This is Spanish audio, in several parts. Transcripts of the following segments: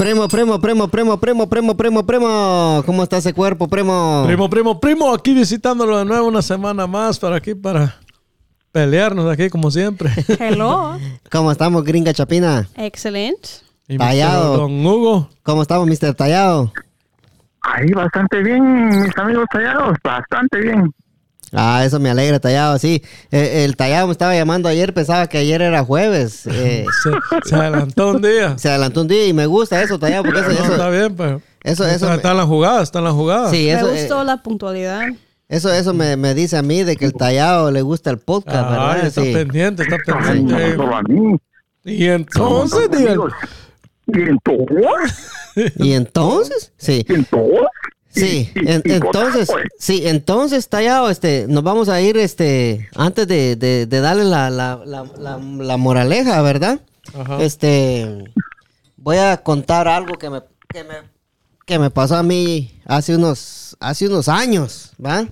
Primo, primo, primo, primo, primo, primo, primo, primo. ¿Cómo está ese cuerpo, primo? Primo, primo, primo, aquí visitándolo de nuevo una semana más para aquí, para pelearnos aquí como siempre. Hello. ¿Cómo estamos, gringa chapina? Excellent. Y Tallado. Don Hugo. ¿Cómo estamos, Mr. Tallado? Ahí bastante bien, mis amigos tallados, bastante bien. Ah, eso me alegra, Tallado, sí. Eh, el Tallado me estaba llamando ayer, pensaba que ayer era jueves. Eh, Se, se adelantó un día. se adelantó un día y me gusta eso, Tallado, porque eso, No, eso, está bien, pero. eso, eso, está, me- está en la jugada, está en la jugada. sí, eso, Me eh, gustó la puntualidad. eso, eso me, me dice a mí de que el Tallado le gusta el podcast, Ay, ¿verdad? está Sí. pendiente, está pendiente. Y entonces. ¿Y en todos? ¿Y entonces? Sí. ¿Y? Sí, Y- y- en- y entonces, pues. sí, entonces, Tallado, este, nos vamos a ir, este, antes de, de- de darle la, la, la, la, la moraleja, ¿verdad? Ajá. Este, voy a contar algo que me, que me, que me pasó a mí hace unos, hace unos años, ¿va?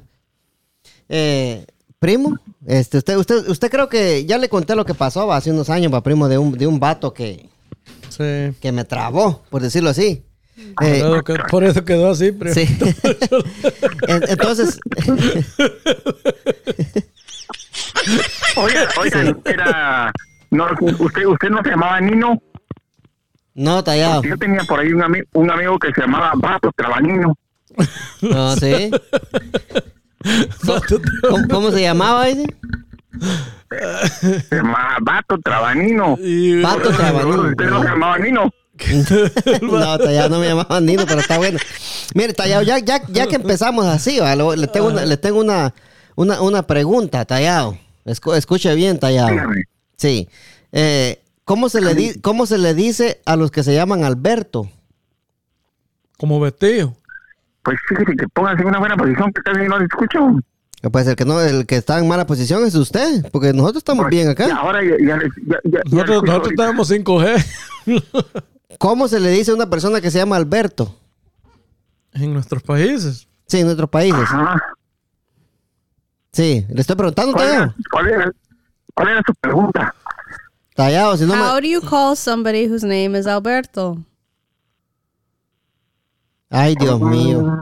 Eh, primo, este, usted, usted, usted creo que ya le conté lo que pasó ¿va? hace unos años, va, primo, de un, de un vato que, Sí. que me trabó, por decirlo así. Por Eh, eso que- por eso quedó así. Sí. En- Entonces, Oiga, oiga, era... No, usted, usted no se llamaba Nino. no, tallado. Yo tenía por ahí un, ami- un amigo que se llamaba Vato Trabanino. No, sí. ¿Cómo, cómo se llamaba ese? Se llamaba Vato Trabanino. Pato Trabanino. Usted no se llamaba Nino. No, Tallado no me llamaba Nino, pero está bueno. Mire, Tallado, ya, ya, ya que empezamos así, ¿va? Lo- le tengo una, le tengo una, una, una pregunta, Tallado. Escu- escuche bien, Tallado. Sí. Eh, ¿cómo, se le di- ¿Cómo se le dice a los que se llaman Alberto? Como Betillo. Pues fíjese que póngase en una buena posición que casi no le escucho. Pues el que no, el que está en mala posición es usted, porque nosotros estamos bien Y acá. ahora ya, ya, ya, ya- ya le Nosotros, nosotros estábamos 5G ¿Cómo se le dice a una persona que se llama Alberto? en nuestros países. Sí, en nuestros países. Ajá. Sí, le estoy preguntando, ¿Cuál era, cuál, era, ¿Cuál era su pregunta? Tallado, si no How me... do you call somebody whose name is Alberto? Ay, Dios mío.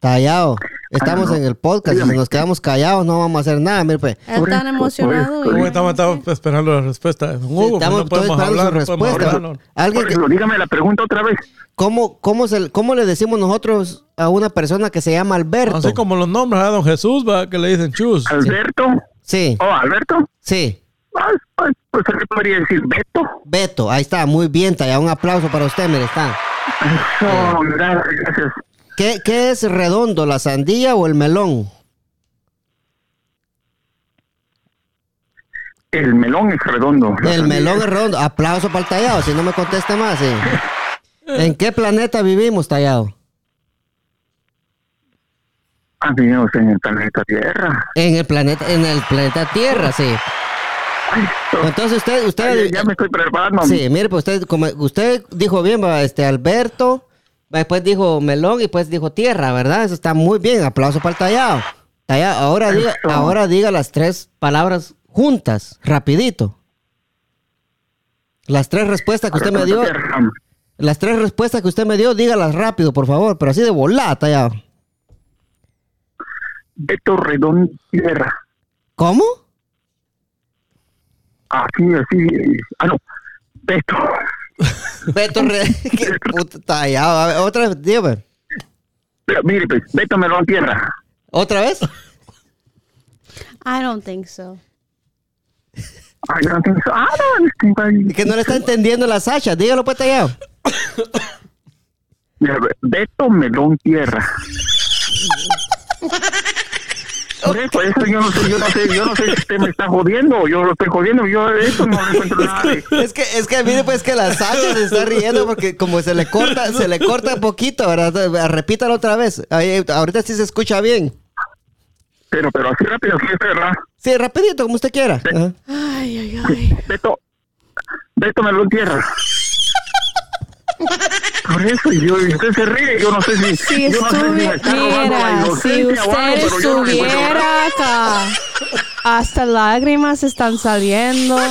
Tallado. Estamos no. en el podcast y si nos quedamos callados no vamos a hacer nada. Mire, pues. Él Por tan eso, emocionado. por Como y- estamos, estamos esperando la respuesta Sí, Hugo. estamos no estoy podemos esperando hablar, su no respuesta. hablar, no. Alguien Por que- eso, dígame la pregunta otra vez. ¿cómo, cómo, se, ¿Cómo le decimos nosotros a una persona que se llama Alberto? Así como los nombres a Don Jesús, va, que le dicen chus. ¿Alberto? Sí, ¿Oh, Alberto? sí. Ay, Pues se le podría decir Beto. Beto, ahí está, muy bien, Tallado. Un aplauso para usted, mire, está. Eso, gracias, gracias. ¿Qué, ¿Qué es redondo, la sandía o el melón? El melón es redondo. El melón es redondo. Aplauso para el Tallado, si no me conteste más. ¿En qué planeta vivimos, Tallado? Ah, vivimos en el planeta Tierra. En el planeta, en el planeta Tierra, sí. Entonces usted, ay, usted, ya me estoy preparando. sí, mire, pues usted, como usted dijo bien, este Alberto, después dijo melón y después dijo tierra, ¿verdad? Eso está muy bien. Aplauso para el tallado. Tallado, ahora diga, ahora diga las tres palabras juntas, rapidito. Las tres respuestas que usted me dio, las tres respuestas que usted me dio, dígalas rápido, por favor, pero así de volada, tallado. Beto Redondo Tierra. ¿Cómo? Así, así. Ah, no. Beto. Beto Re... ¿Qué puta tallado? A ver, otra vez, dígame. Pero, mire, pues, Beto Melón Tierra. ¿Otra vez? I don't think so. Yo no tengo- Ah, no, es que, no le está entendiendo la Sacha, dígalo pues mira, Beto Melón Tierra. Por eso, eso yo no sé, yo no sé, yo no sé si usted me está jodiendo o yo lo estoy jodiendo, yo de eso no encuentro nada de... Es que, es que mire pues que la Sacha se está riendo porque como se le corta, se le corta poquito, ¿verdad? Repítalo otra vez. Ahí, ahorita sí se escucha bien. Pero, pero así rápido, sí es verdad. Sí, rapidito, como usted quiera. Ajá. Ay, ay, ay. Beto, Beto Melón Tierra. Por eso, y yo, usted se ríe, yo no sé si... Si yo no sé estuviera, si algo, usted yo no estuviera acá, hasta lágrimas están saliendo.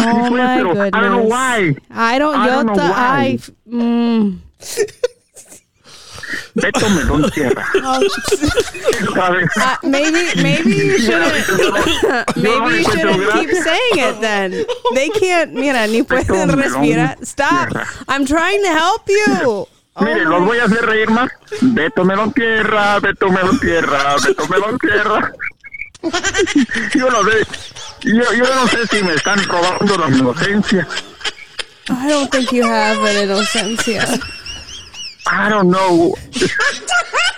Oh my pero I don't know goodness. why. I don't, I yo don't know why. f- mm. Beto Melón vez. Uh, maybe, maybe you shouldn't. maybe you shouldn't keep saying it then. They can't. Mira, ni pueden respirar. Stop! I'm trying to help you. Oh Mire, los voy a hacer reír más. Beto Melón Tierra, Beto Melón Tierra, Beto Melón Tierra. Yo no sé, yo, yo no sé si me están robando la inocencia. I don't think you have an inocencia. I don't know.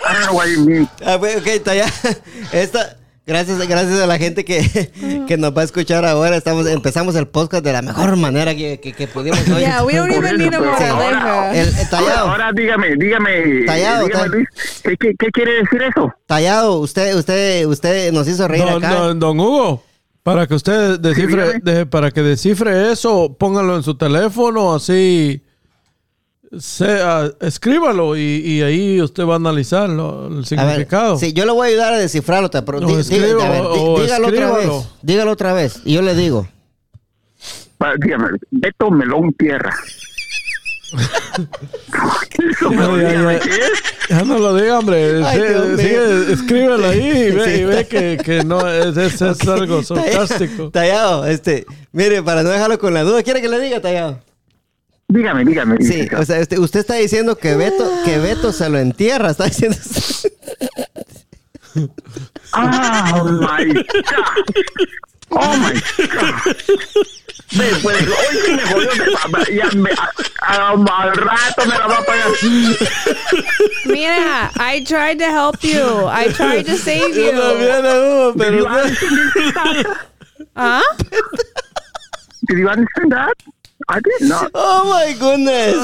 I don't know what you mean. Ah, bueno, ok, está ya. Esta, gracias, gracias a la gente que, que nos va a escuchar ahora. Estamos, empezamos el podcast de la mejor manera que, que, que pudimos hoy. Yeah, we don't even need a moraleja. El, el Ahora, tallado, ahora dígame, dígame, Tallado, dígame, Luis, ¿qué, qué, qué quiere decir eso? tallado, usted, usted, usted nos hizo reír Don, acá. don- don Hugo, para que usted descifre, de- para que descifre eso, póngalo en su teléfono, así, se, ah, escríbalo y, y ahí usted va a analizar lo- el significado. sí, yo le voy a ayudar a descifrarlo, pero No, escribo, a ver, o dígalo otra vez. Dígalo otra vez y yo le digo. Beto Melón Tierra. Pero Ya, ya, dígame, ya. ¿qué es? Ya no lo diga, hombre. Ay, Sí, escríbelo ahí y ve, Sí. y ve que, que no es, es- es algo sarcástico. Tallado, este, mire, para no dejarlo con la duda, ¿quiere que le diga, Tallado? Dígame, dígame. Sí, o sea, este, usted está diciendo que Beto, que Beto se lo entierra, está diciendo. Oh my God. Oh my God. Ve, pues hoy sí me jodió. de- Ya me, a- a- al rato me la va a pagar. Mira, I tried to help you. I tried to save Yo you. también, Hugo, pero? Huh? Did you understand that? I did not. Oh my goodness.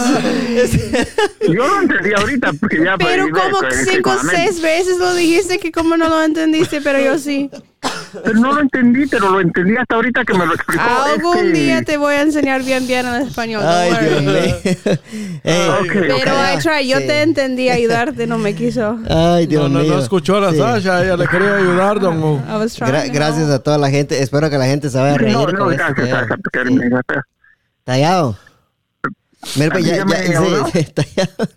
Yo lo entendí ahorita porque ya Pero como cinco o seis veces lo dijiste que como no lo entendiste, pero yo sí. Pero no lo entendí, pero lo entendí hasta ahorita que me lo explicó. Algún este- día te voy a enseñar bien bien en español. Ay, Dios worry. mío. Ey, Ok, Pero ok. I tried, yo Sí. te entendí ayudarte, no me quiso. Ay, Dios no, no, mío. no escuchó a la Sí. Sasha, ella le quería ayudar, don Hugo. I was trying. Gra- to gracias a toda la gente. Espero que la gente se vaya a reír. No, no, gracias, Tallado. gracias, porque me- Tallado. Mira, pues ya, ya, sí, sí, Tallado.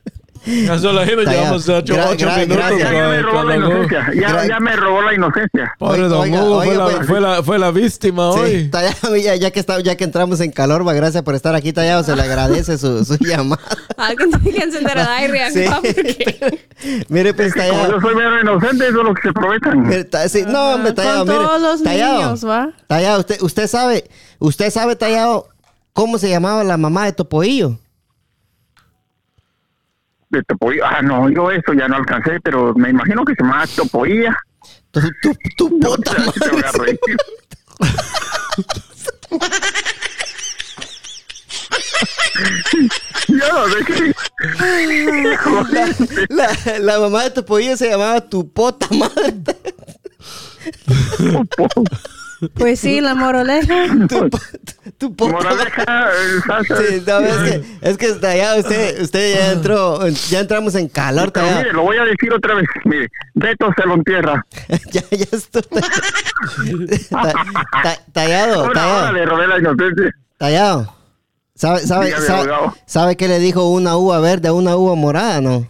Eso la gente Está llevamos ya. ocho, Gra- ocho gra- minutos. Ya, ya me robó la inocencia. Ya, ya me robó la inocencia. Pobre don Oiga, Hugo, oiga, fue, la, pues. fue, la, fue la víctima Sí, hoy. Tallado, ya, ya que está, ya que entramos en calor, va, gracias por estar aquí, Tallado. Se le agradece su, su llamada. Alguien tiene que encender el aire acá Sí. porque Mire, pues, Como Tallado. yo soy medio inocente, eso es lo que se aprovechan. Mire, ta- sí, no, hombre, Tallado, con mire. todos los Tallado, niños, ¿va? Tallado, usted, usted sabe, usted sabe, Tallado, cómo se llamaba la mamá de Topoillo. De Topoilla. Ah, no, yo eso ya no alcancé, pero me imagino que se llama Topoilla. Tu, tu, tu puta No, madre. Yo no sé qué. La, la mamá de Topoillo se llamaba tu pota madre. Pues sí, la moraleja. Tu, tu. Moraleja. Sí, no, es que, es que Tallado, usted, usted ya entró, ya entramos en calor, Pero Tallado. mire, lo voy a decir otra vez. Mire, Beto se lo entierra. ya, ya estoy. Ta- ta- Tallado, Tallado, le robé la inocencia. Tallado. ¿Sabe, sabe, Dígame, sabe, sabe qué le dijo una uva verde a una uva morada, no?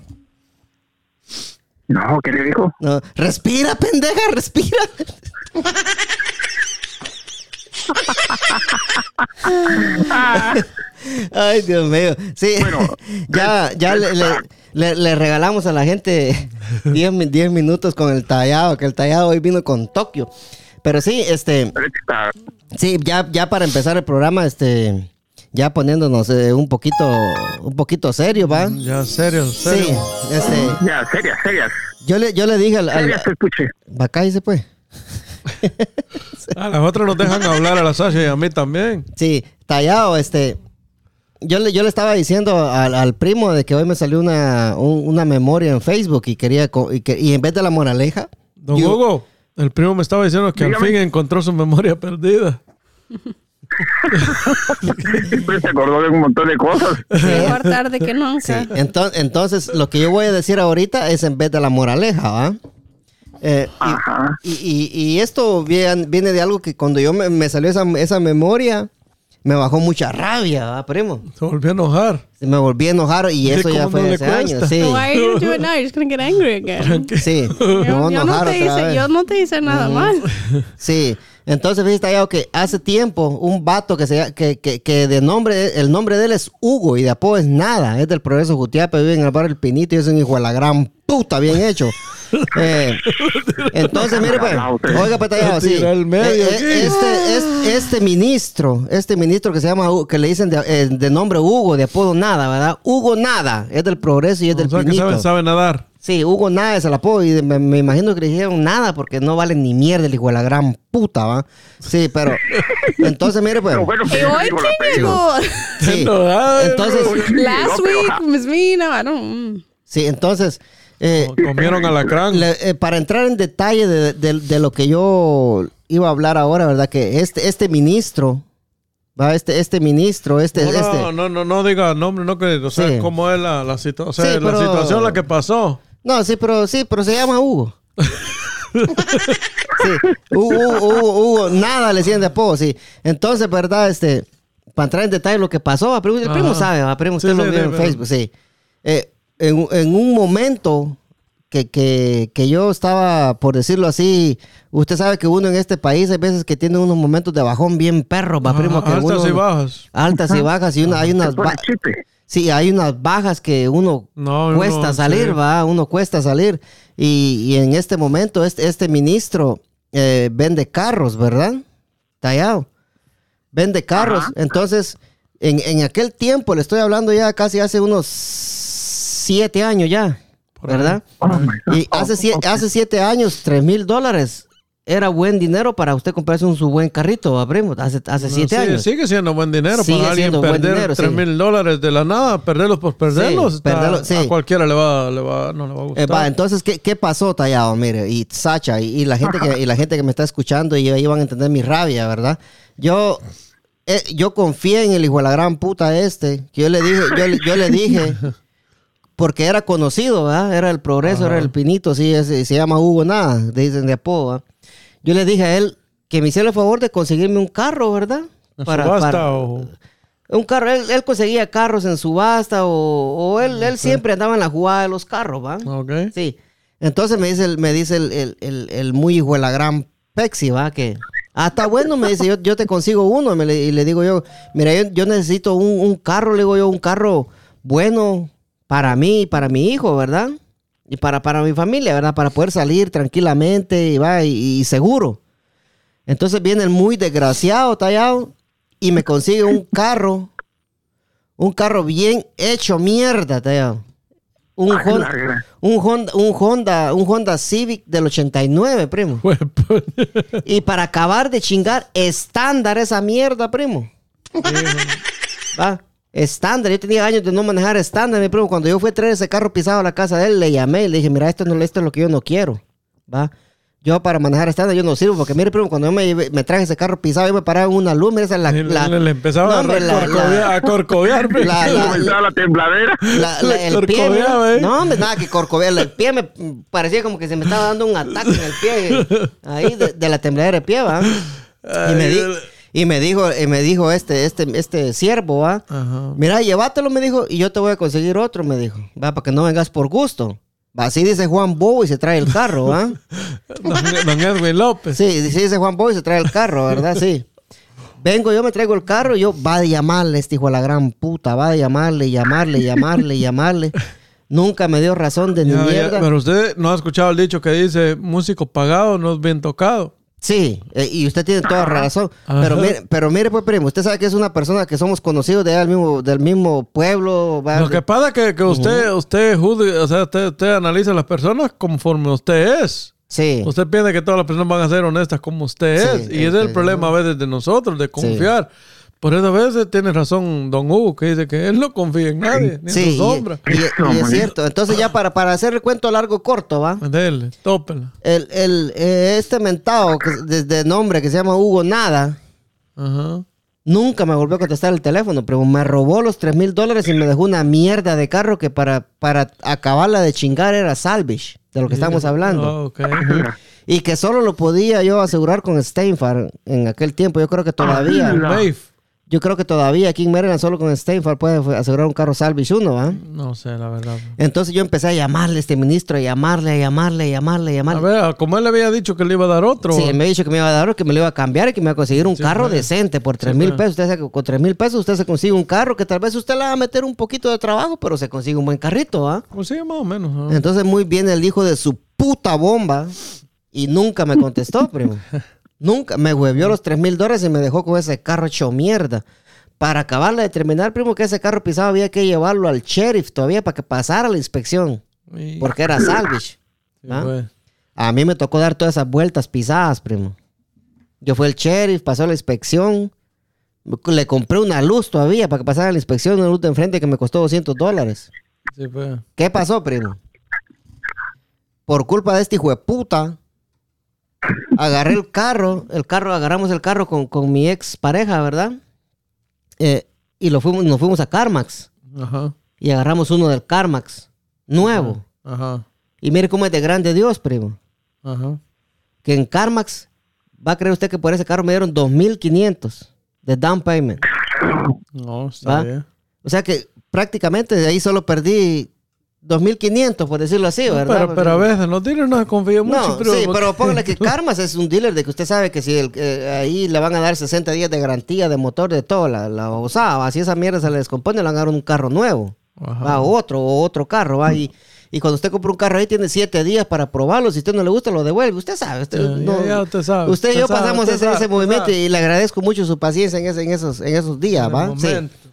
No, ¿qué le dijo? No, respira, pendeja, respira. Ay, Dios mío. Sí, Bueno, ya, ya le, le- le- le regalamos a la gente 10 mi- 10 minutos con el tallado, que el tallado hoy vino con Tokio. Pero sí, este, sí, ya, ya para empezar el programa, este, ya poniéndonos eh, un poquito, un poquito serio, ¿va? Ya, serio, serio. Sí, este, Ya, serias, serias. yo le, yo le dije al, al te escuché. va, cállese, pues. A las otras nos dejan hablar a la Sasha y a mí también. Sí, tallado, este. Yo le, yo le estaba diciendo al, al primo de que hoy me salió una, un- una memoria en Facebook y quería co- y, que, y en vez de la moraleja, Don yo- Hugo, el primo me estaba diciendo que al Dígame. fin encontró su memoria perdida. Siempre se acordó de un montón de cosas. Mejor tarde que nunca. enton- entonces lo que yo voy a decir ahorita es en vez de la moraleja, ¿va? Eh, y- Ajá. y, y- y esto viene, de algo que cuando yo me, me salió esa, esa memoria, me bajó mucha rabia, ¿va, primo. Se volvió a enojar. Me volví a enojar y eso ya ¿cómo fue no hace cuesta? años. Sí, Why are you gonna do it now? You're just gonna get angry again. sí. Me Yo, no te hice, yo no te hice nada mal. Sí, entonces fíjate allá que hace tiempo un vato que, se, que, que, que de nombre, el nombre de él es Hugo y de apodo es nada, es del Progreso Jutiapa, vive en el barrio El Pinito y es un hijo de la gran puta, bien hecho. Eh, entonces, mire, pues, oiga, pues, Tallado, sí. Eh, eh, este, es- este ministro, este ministro que se llama, que le dicen de, eh, de nombre Hugo, de apodo nada, ¿verdad? Hugo Nada, es del Progreso y es O del sea que Pinito. sabe, sabe nadar. Sí, Hugo nada es el apodo y me, me imagino que le dijeron nada porque no vale ni mierda el hijo de la gran puta, ¿va? Sí, pero entonces mire pues, Pero bueno, que que sí, entonces, Last week was me. No, I don't. sí, entonces, eh, Comieron alacrán. le- eh, para entrar en detalle de, de- de lo que yo iba a hablar ahora, ¿verdad? Que este, este ministro, va, este, este ministro, este, No, este, no, no, no, no diga nombre, no que, o sea, Sí. cómo es la, la, situa- o sea, Sí, la pero- situación la que pasó. No, sí, pero sí, pero se llama Hugo. sí, Hugo, Hugo, Hugo, nada le de apodo, sí. Entonces, ¿verdad? Este, para entrar en detalle lo que pasó, el primo sabe, va, primo, usted Sí, lo vio en Facebook, sí. Eh, en, en un momento que, que, que yo estaba, por decirlo así, usted sabe que uno en este país hay veces que tiene unos momentos de bajón bien perros, va, primo, que altas uno- y bajas. Altas y bajas, y una, hay unas... Sí, hay unas bajas que uno No, cuesta uno, salir, sí. va, uno cuesta salir. Y, y en este momento, este, este ministro eh, vende carros, ¿verdad? Tallado. Vende carros. Ajá. Entonces, en, en aquel tiempo, le estoy hablando ya casi hace unos siete años ya. ¿verdad? Oh. Y hace, sie- hace siete años, tres mil dólares era buen dinero para usted comprarse un su buen carrito, ¿va, primo? Hace, hace No, siete sí, años. Sigue siendo buen dinero Sigue para alguien siendo buen perder dinero, 3 sí. mil dólares de la nada, perderlos por perderlos. Sí, está- perderlos, sí. A cualquiera le va, le va, no le va a Eh, gustar. va, entonces, ¿qué, qué pasó, Tallado? Mire, y Sacha, y, y la gente que, y la gente que me está escuchando, y ahí van a entender mi rabia, ¿verdad? Yo, eh, yo confié en el hijo de la gran puta este, que yo le dije, yo le dije, porque era conocido, ¿verdad? Era el progreso, era el pinito, sí, ese- se llama Hugo Nada, dicen de apodo, ¿verdad? Yo le dije a él que me hiciera el favor de conseguirme un carro, ¿verdad? ¿En subasta o...? Un carro, él, él conseguía carros en subasta o, o él, él siempre andaba en la jugada de los carros, ¿va? Ok. Sí. Entonces me dice el, me dice el, el, el, el muy hijo de la gran Pexi, va, que ah, está bueno, me dice, yo, yo te consigo uno. Y, me le, y le digo yo, mira, yo, yo necesito un, un carro, le digo yo, un carro bueno para mí y para mi hijo, ¿verdad? Y para, para mi familia, ¿verdad? Para poder salir tranquilamente y va, y, y seguro. Entonces viene el muy desgraciado, tallado, y me consigue un carro, un carro bien hecho mierda, tallado. Un la Honda, un Honda, un Honda, un Honda Civic del 89, primo. Y para acabar de chingar, estándar esa mierda, primo. Va, estándar. Yo tenía años de no manejar estándar, mi primo. Cuando yo fui a traer ese carro pisado a la casa de él, le llamé y le dije, mira, esto, no, esto es lo que yo no quiero. Va. Yo para manejar estándar yo no sirvo, porque mire, primo, cuando yo me, me traje ese carro pisado, yo me paraba en una luz, mira, esa es la... la- le- le empezaba No, a, la- la- a corcoviar. pues. la- la- la tembladera. La- la- Le el pie, corcoveaba, mira. ¿eh? No, hombre, nada que corcovear. El pie me parecía como que se me estaba dando un ataque en el pie. Ahí de, de la tembladera de pie, va. Y me, di- y me dijo, y me dijo este, este, este siervo, va. Ajá. Mira, llévatelo, me dijo, y yo te voy a conseguir otro, me dijo. Va, para que no vengas por gusto. Va, así dice Juan Bobo y se trae el carro, va. Don, don Edwin López. Sí, sí dice Juan Bobo y se trae el carro, ¿verdad? Sí. Vengo, yo me traigo el carro y yo va a llamarle este hijo de la gran puta, va a llamarle, llamarle, llamarle, llamarle. Nunca me dio razón de ni Ya, ya, mierda. pero usted no ha escuchado el dicho que dice músico pagado no es bien tocado. Sí, eh, y usted tiene toda razón. Ajá. Pero mire, pero mire, pues, primo, usted sabe que es una persona que somos conocidos de allá del mismo, del mismo pueblo. Lo que pasa es que, que usted, usted, juzgue, o sea, usted, usted analiza a las personas conforme usted es. Sí. Usted piensa que todas las personas van a ser honestas como usted Sí, es. Y ese es el sí, problema a veces de nosotros, de confiar. Por eso a veces tiene razón Don Hugo, que dice que él no confía en nadie, ni en su y, sombra. y- y es cierto. Entonces ya para, para hacer el cuento largo corto, ¿va? Dele, tópela. El, el, eh, este mentado que, desde nombre que se llama Hugo Nada, Ajá. nunca me volvió a contestar el teléfono, pero me robó los 3 mil dólares y me dejó una mierda de carro que para, para acabarla de chingar era salvage, de lo que estamos hablando. Ah. Y que solo lo podía yo asegurar con Steinfar en aquel tiempo. Yo creo que todavía. Ah. Yo creo que todavía aquí en Maryland solo con Farm puede asegurar un carro salvage uno, ¿va? No sé, la verdad. Entonces yo empecé a llamarle a este ministro, a llamarle, a llamarle, a llamarle, a A llamarle. ver, como él le había dicho que le iba a dar otro. Sí, él me ha dicho que me iba a dar, que me lo iba a cambiar y que me iba a conseguir un Sí, carro decente por tres Sí, mil pesos. Usted con tres mil pesos usted se consigue un carro que tal vez usted le va a meter un poquito de trabajo, pero se consigue un buen carrito, ¿ah? Pues sí, más o menos. ¿no? Entonces muy bien el hijo de su puta bomba y nunca me contestó, primo. nunca. Me huevió los tres mil dólares y me dejó con ese carro hecho mierda. Para acabarle de terminar, primo, que ese carro pisado había que llevarlo al sheriff todavía para que pasara la inspección. Porque era salvage. sí. A mí me tocó dar todas esas vueltas pisadas, primo. Yo fui el sheriff, pasó la inspección. Le compré una luz todavía para que pasara la inspección, una luz de enfrente que me costó 200 dólares. Sí, pues. ¿Qué pasó, primo? Por culpa de este hijo de puta, agarré el carro, el carro, agarramos el carro con, con mi ex pareja, ¿verdad? Eh, y lo fuimos, nos fuimos a Carmax Ajá. y agarramos uno del Carmax, nuevo. Ajá. Y mire cómo es de grande Dios, primo. Ajá. que en CarMax va a creer usted que por ese carro me dieron 2.500 de down payment. No, está bien. O sea que prácticamente de ahí solo perdí 2.500, por decirlo así, ¿verdad? Pero, pero a veces los dealers no se confían mucho. No, pero sí, porque- pero póngale que CarMax es un dealer de que usted sabe que si el- eh, ahí le van a dar 60 días de garantía de motor de todo, la, la así esa mierda se le descompone, le van a dar un carro nuevo. Ajá. Va, otro, o otro carro, va, y, y cuando usted compra un carro ahí tiene 7 días para probarlo, si usted no le gusta lo devuelve, usted sabe. Usted, no- ya usted sabe. Usted y yo sabe, pasamos ese, sabe, ese movimiento sabe. y le agradezco mucho su paciencia en, ese- en esos, en esos días, En ¿va? Sí,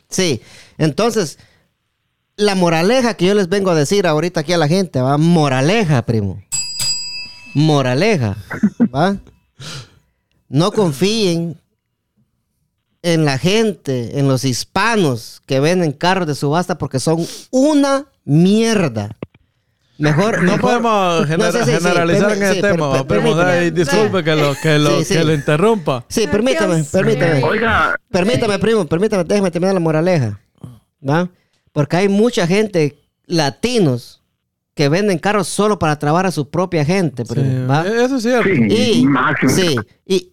sí. Entonces, la moraleja que yo les vengo a decir ahorita aquí a la gente, ¿va? Moraleja, primo. Moraleja, ¿va? No confíen en la gente, en los hispanos que venden carros de subasta porque son una mierda. Mejor, No mejor- podemos genera- No, sí, sí, sí, generalizar en ese sí, tema. per- per- disculpe que lo, que lo, Sí, sí. que lo interrumpa. Sí, permítame, permítame. Oiga, Permítame, primo, permítame, déjeme terminar la moraleja. ¿Va? Porque hay mucha gente, latinos, que venden carros solo para trabar a su propia gente, Sí. ¿va? Eso es cierto. Sí. Y, máximo. sí, y,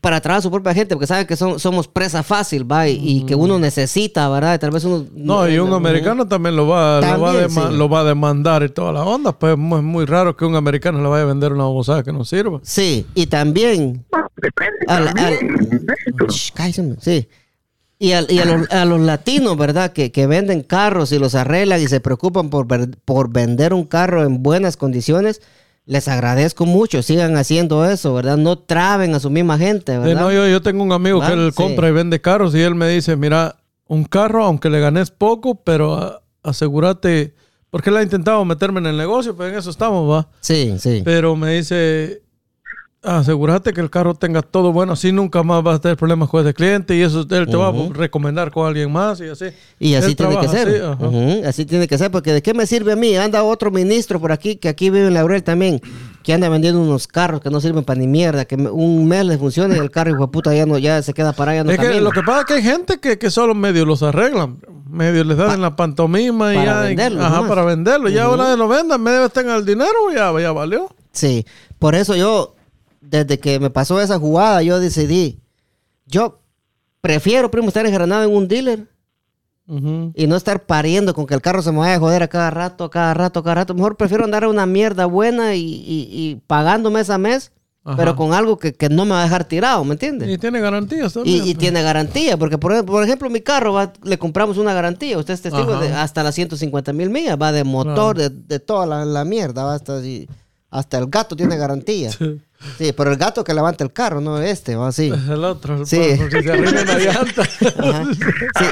para trabar a su propia gente, porque saben que son, somos presa fácil, ¿va? Y, y que uno necesita, ¿verdad? Y tal vez uno... No, y un americano también lo va, lo, va a También, dema- sí. lo va a demandar y toda la onda. Pues es muy, muy raro que un americano le vaya a vender una babosada que no sirva. Sí, y también Depende. Al- cállese, Sí. Y, y a, los, a los latinos, ¿verdad? Que, que venden carros y los arreglan y se preocupan por, ver- por vender un carro en buenas condiciones. Les agradezco mucho. Sigan haciendo eso, ¿verdad? No traben a su misma gente, Sí, ¿verdad? no, yo, yo tengo un amigo que él Sí. compra y vende carros y él me dice, mira, un carro, aunque le ganes poco, pero a- asegúrate, porque él ha intentado meterme en el negocio, pues en eso estamos, va. Sí, sí. Pero me dice, asegúrate que el carro tenga todo bueno, así nunca más vas a tener problemas con ese cliente y eso él te va Ujú. a recomendar con alguien más y así. Y así Él tiene que ser. así, ajá. Ujú, así tiene que ser, porque ¿de qué me sirve a mí? Anda otro ministro por aquí, que aquí vive en Laurel también, que anda vendiendo unos carros que no sirven para ni mierda, que un mes les funciona y el carro, hijo de puta, ya, no, ya se queda parado, ya no es que lo que pasa es que hay gente que, que solo medio los arreglan, medio les dan en la pantomima y para ya, venderlo ajá, nomás. para venderlo. Ya una vez lo vendan, medio tengan el dinero, ya, ya valió. Sí, por eso yo, desde que me pasó esa jugada, yo decidí, yo prefiero, primo, estar enjaranado en un dealer y no estar pariendo con que el carro se me vaya a joder a cada rato, a cada rato, a cada rato. Mejor prefiero andar a una mierda buena y, y- y pagando mes a mes, Ajá. pero con algo que, que no me va a dejar tirado, ¿me entiendes? Y tiene garantías también. y tiene garantía, porque por, por ejemplo mi carro va- le compramos una garantía, usted es testigo de hasta las 150 mil millas, va de motor, de, de toda la, la mierda, va hasta hasta el gato tiene garantía. Sí. Sí, pero el gato que levanta el carro, no este, va así. El otro, Sí. por, por si se arruina una llanta. Sí,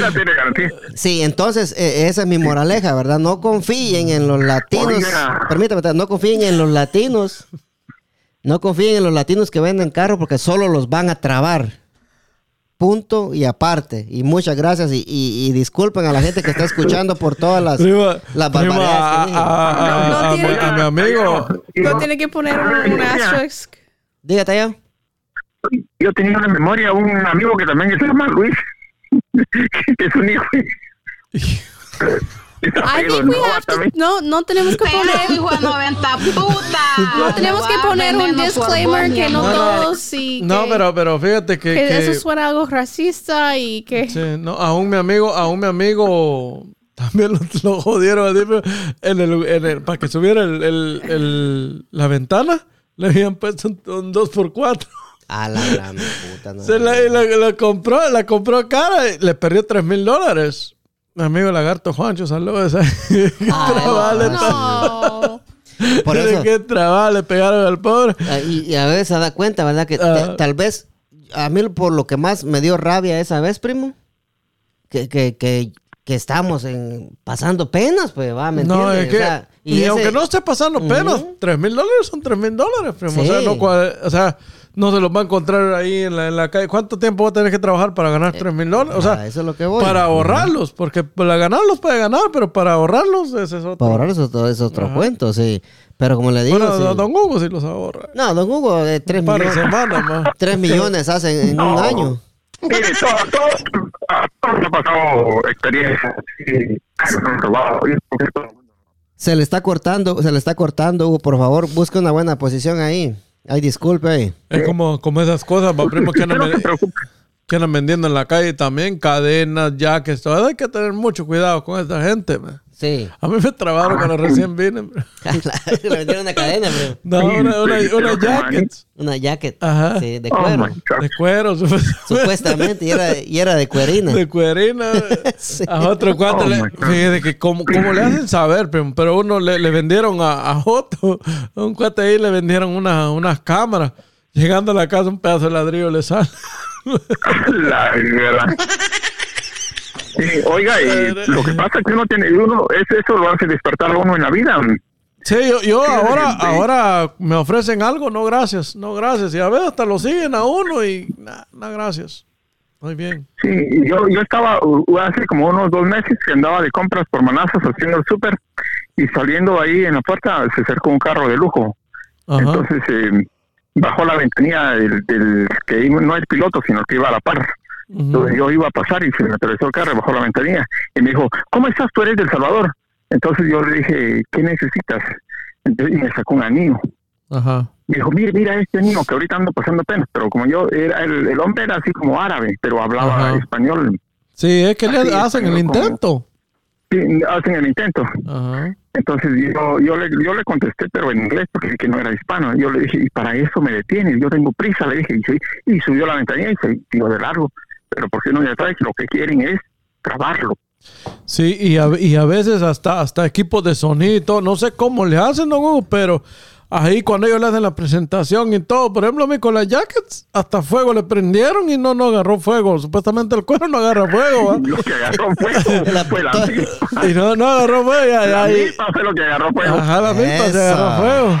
La tiene garantía. sí, entonces eh, esa es mi moraleja, ¿verdad? No confíen en los latinos. Oiga. Permítame, no confíen en los latinos. No confíen en los latinos que venden carros porque solo los van a trabar. Punto y aparte. Y muchas gracias y, y- y disculpen a la gente que está escuchando por todas las, Prima, las prima, barbaridades que dije. a, a- a- No a mi- tiene- a mi amigo. No tiene que poner un, un asterisk. Dígate ya. Yo tenía una memoria, un amigo que también se llama Luis, que es un hijo. I think we have to, no, no tenemos que poner, hijo de 90 puta. no tenemos que poner un disclaimer que no todos sí. No, que- pero, pero fíjate que... que, que- eso suena algo racista y que Sí, no, aún mi amigo, aún mi amigo también lo, lo jodieron así, pero en el, en el- para que subiera el, el- el- la ventana, le habían puesto un, un 2x4. A la gran puta, no. Se la, y la, la compró, la compró cara y le perdió 3 mil dólares. Mi amigo Lagarto Juancho, saludos. ¿Qué Ah, trabajo le- no. Por eso, ¿Qué trabajo le pegaron al pobre? ah, y, y a veces se da cuenta, ¿verdad? Que Ah. ta- tal vez, a mí por lo que más me dio rabia esa vez, primo, que, que, que, que estamos en, pasando penas, pues, va, ¿me No, entiendes? es que, O sea, y, ese- aunque no esté pasando penas. 3 mil dólares son 3 mil dólares, primo. O, sea, no, cua- o sea, no se los va a encontrar ahí en la, en la calle. ¿Cuánto tiempo va a tener que trabajar para ganar 3 mil dólares? O sea, Ah, eso es lo que voy. para ahorrarlos, porque para ganarlos puede ganar, pero para ahorrarlos ese es otro. Para ahorrar eso todo es otro Ajá. cuento, sí. Pero como le digo, bueno, sí. don Hugo sí los ahorra. no, don Hugo, de 3 Un par de millones, semanas más. 3 millones hacen en un año. Mire, todo, todo, a todos nos ha pasado experiencias. Sí, Se le está cortando, se le está cortando, Hugo. Por favor, busque una buena posición ahí. Ay, disculpe ahí. Es como, como esas cosas, va, primo, que andan, que andan vendiendo en la calle también, cadenas, jackets, todo. Hay que tener mucho cuidado con esta gente, man. Sí. A mí me trabaron cuando recién vine. le vendieron una cadena, bro. No, una, una, una jacket Una jacket. Ajá. Sí, de Oh, cuero. God. de cuero, supuestamente. Supuestamente, y era, y era de cuerina. De cuerina. Sí. A otro cuate Oh, le, fíjate que como, como le hacen saber, pero, pero uno le, le vendieron a, a Joto, a un cuate ahí le vendieron una- unas cámaras. Llegando a la casa un pedazo de ladrillo le sale. La verdad. Sí, oiga, y lo que pasa es que uno tiene, uno, es, eso lo hace despertar a uno en la vida. Sí, yo, yo ahora, ahora me ofrecen algo, no gracias, no gracias. Y a veces hasta lo siguen a uno y no gracias. Muy bien. Sí, yo, yo estaba hace como unos dos meses que andaba de compras por manazas haciendo el súper y saliendo ahí en la puerta se acercó un carro de lujo. Ajá. Entonces eh, bajó la ventanilla del, del que no es piloto, sino que iba a la par. Ujú. Entonces yo iba a pasar y se me atravesó el carro, bajó la ventanilla y me dijo, ¿cómo estás? Tú eres del Salvador. Entonces yo le dije, ¿qué necesitas? Entonces, y me sacó un anillo. Ajá. Me dijo, mire, mira este niño que ahorita ando pasando pena, pero como yo, era el, el hombre era así como árabe, pero hablaba Ajá. español. Sí, es que le hacen el como- intento. Sí, hacen el intento. Ajá. Entonces yo, yo, le, yo le contesté, pero en inglés, porque que no era hispano. Yo le dije, y para eso me detienes, yo tengo prisa, le dije, y, y subió la ventanilla y se tiró de largo. Pero porque no ya sabes que lo que quieren es grabarlo. Sí, y a, y a veces hasta, hasta equipos de sonido y todo. No sé cómo le hacen, don Hugo, pero ahí cuando ellos le hacen la presentación y todo, por ejemplo, a mí con las jackets, hasta fuego le prendieron y no, no agarró fuego. Supuestamente el cuero no agarra fuego. Lo que agarró fuego La- fue la to- milpa. Y no, no agarró fuego. Ya, ya, La milpa fue lo que agarró fuego. Ajá, la milpa se agarró fuego.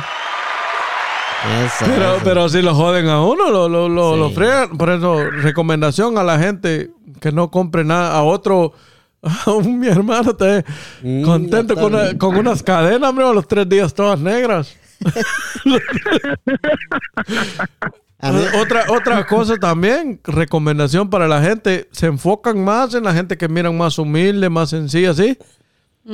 Eso, Pero, eso. pero si lo joden a uno, lo, lo, lo, Sí. lo friegan. Por eso, recomendación a la gente que no compre nada. A otro, a un, mi hermano, te Mm, contento con, una- con unas cadenas, hombre, a los tres días todas negras. Otra, otra cosa también, recomendación para la gente, se enfocan más en la gente que miran más humilde, más sencilla, ¿sí?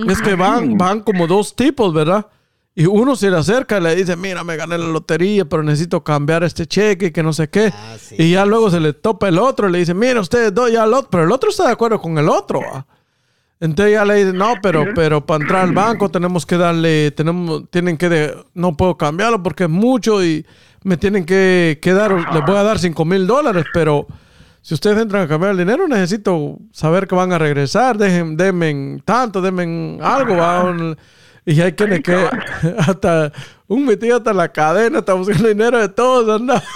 Es que van, van como dos tipos, ¿verdad? Y uno se le acerca y le dice, mira, me gané la lotería, pero necesito cambiar este cheque y que no sé qué. Ah, sí. Y ya luego se le topa el otro y le dice, mira, ustedes dos ya al otro, pero el otro está de acuerdo con el otro. ¿va? Entonces ya le dice, no, pero, pero para entrar al banco tenemos que darle, tenemos, tienen que, de- no puedo cambiarlo porque es mucho y me tienen que, que dar, les voy a dar 5 mil dólares, pero si ustedes entran a cambiar el dinero, necesito saber que van a regresar, dejen, denme tanto, denme algo, ¿va? Y hay quienes que hasta un metido hasta la cadena, está buscando dinero de todos, anda.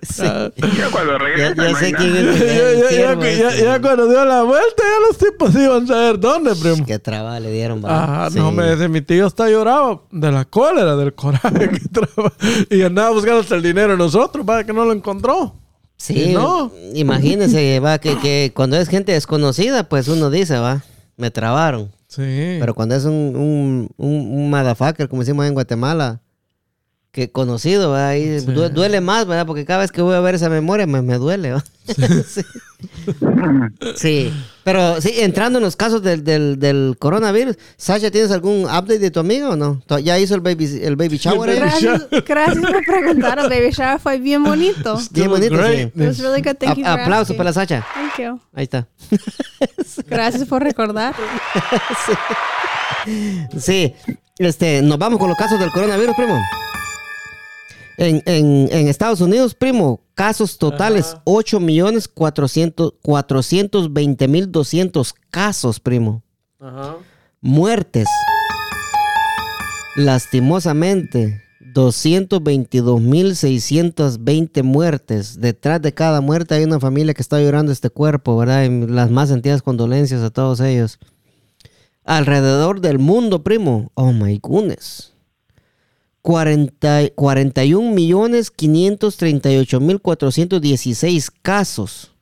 Sí. Ya cuando Ya, regresa, ya sé no hay quién nada. es Ya, el ya- ya- siervo ya- este. ya cuando dio la vuelta, ya los tipos iban a saber dónde, primo. Qué trabajo le dieron, va. Ajá, Sí. no me dice, mi tío está lloraba de la cólera, del coraje que traba. Y andaba buscando hasta el dinero de nosotros, para que no lo encontró. Sí, Y no. imagínese, va, que, que cuando es gente desconocida, pues uno dice, va, me trabaron. Sí. Pero cuando es un, un, un, un motherfucker, como decimos en Guatemala, que conocido, ¿verdad? Duele más, ¿verdad? Porque cada vez que voy a ver esa memoria me, me duele, ¿verdad? sí. Sí. Pero sí, entrando en los casos del, del, del coronavirus, Sasha, ¿tienes algún update de tu amiga o no? ¿To- ¿Ya hizo el baby, el baby shower? ella? Gracias, gracias por preguntar. El baby shower fue bien bonito. Bien bonito, Great. sí. Really good. Thank you A- for aplauso asking. para la Sacha. Thank you. Ahí está. Gracias por recordar. Sí, este, nos vamos con los casos del coronavirus, primo. En, en, en Estados Unidos, primo, casos totales, 8 millones 400 420 mil 200 casos, primo. Ajá. Muertes. Lastimosamente, 222 mil 620 muertes. Detrás de cada muerte hay una familia que está llorando este cuerpo, ¿verdad? Y las más sentidas condolencias a todos ellos. Alrededor del mundo, primo. Oh my goodness. 40, 41 millones 538 mil 416 casos.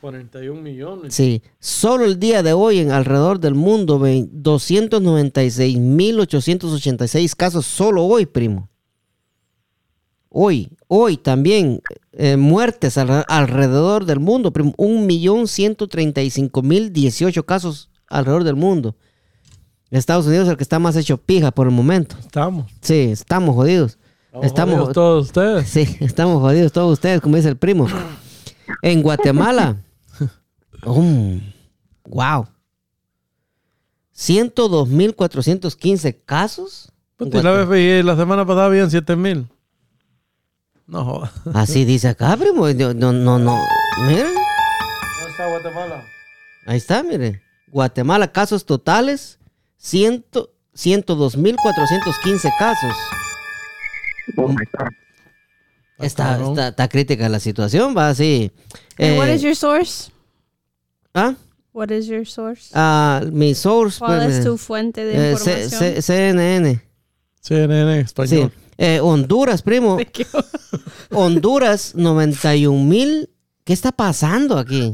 41 millones. Sí, solo el día de hoy en alrededor del mundo, ve- 296.886 casos, solo hoy, primo. Hoy, hoy también, eh, muertes alre- alrededor del mundo, primo. 1.135.018 casos alrededor del mundo. Estados Unidos es el que está más hecho pija por el momento. Estamos. Sí, estamos jodidos. Estamos Estamos, todos ustedes. Sí, estamos jodidos todos ustedes, como dice el primo. En Guatemala. um, wow. 102.415 casos. y la BFI la semana pasada habían 7 mil. No jodas. Así dice acá, primo. No, no, no. no. Miren, ¿Dónde está Guatemala? ahí está, mire. Guatemala, casos totales, 100 102.415 casos. Oh my God. Está, está, está crítica la situación, va así. And what Eh, is your source? ¿ah? What is your source? Ah, mi source. ¿Cuál pues, es eh, tu fuente de eh, C- información? C- CNN. CNN en Sí. español. Eh, Honduras, primo. Honduras, 91 mil. ¿Qué está pasando aquí?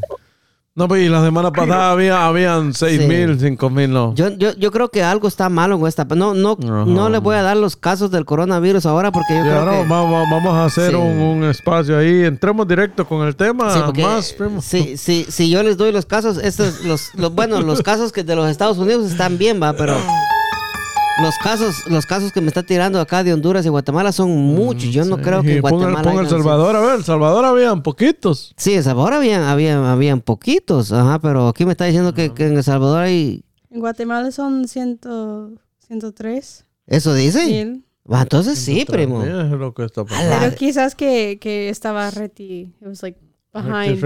No, pues y la semana pasada había, habían 6 Sí. mil, 5 mil, no. Yo, yo, yo creo que algo está malo con esta. No, no, Ajá. no le voy a dar los casos del coronavirus ahora porque yo creo que. vamos, vamos a hacer Sí. un, un espacio ahí. Entremos directo con el tema. Sí, porque, más, primo. sí, sí, si yo les doy los casos, estos, los, los, bueno, los casos que de los Estados Unidos están bien, va, pero los casos, los casos que me está tirando acá de Honduras y Guatemala son muchos. Yo no Sí, creo que en ponga- Guatemala. ponga El hayan- Salvador, a ver, El Salvador habían poquitos. Sí, en Salvador habían, habían, habían poquitos, ajá, pero aquí me está diciendo que, que en El Salvador hay. En Guatemala son 100, 103 ¿Eso dice? mil. Ah, entonces sí, primo. Es lo que está pasando. Pero quizás que, que estaba reti. It was like behind.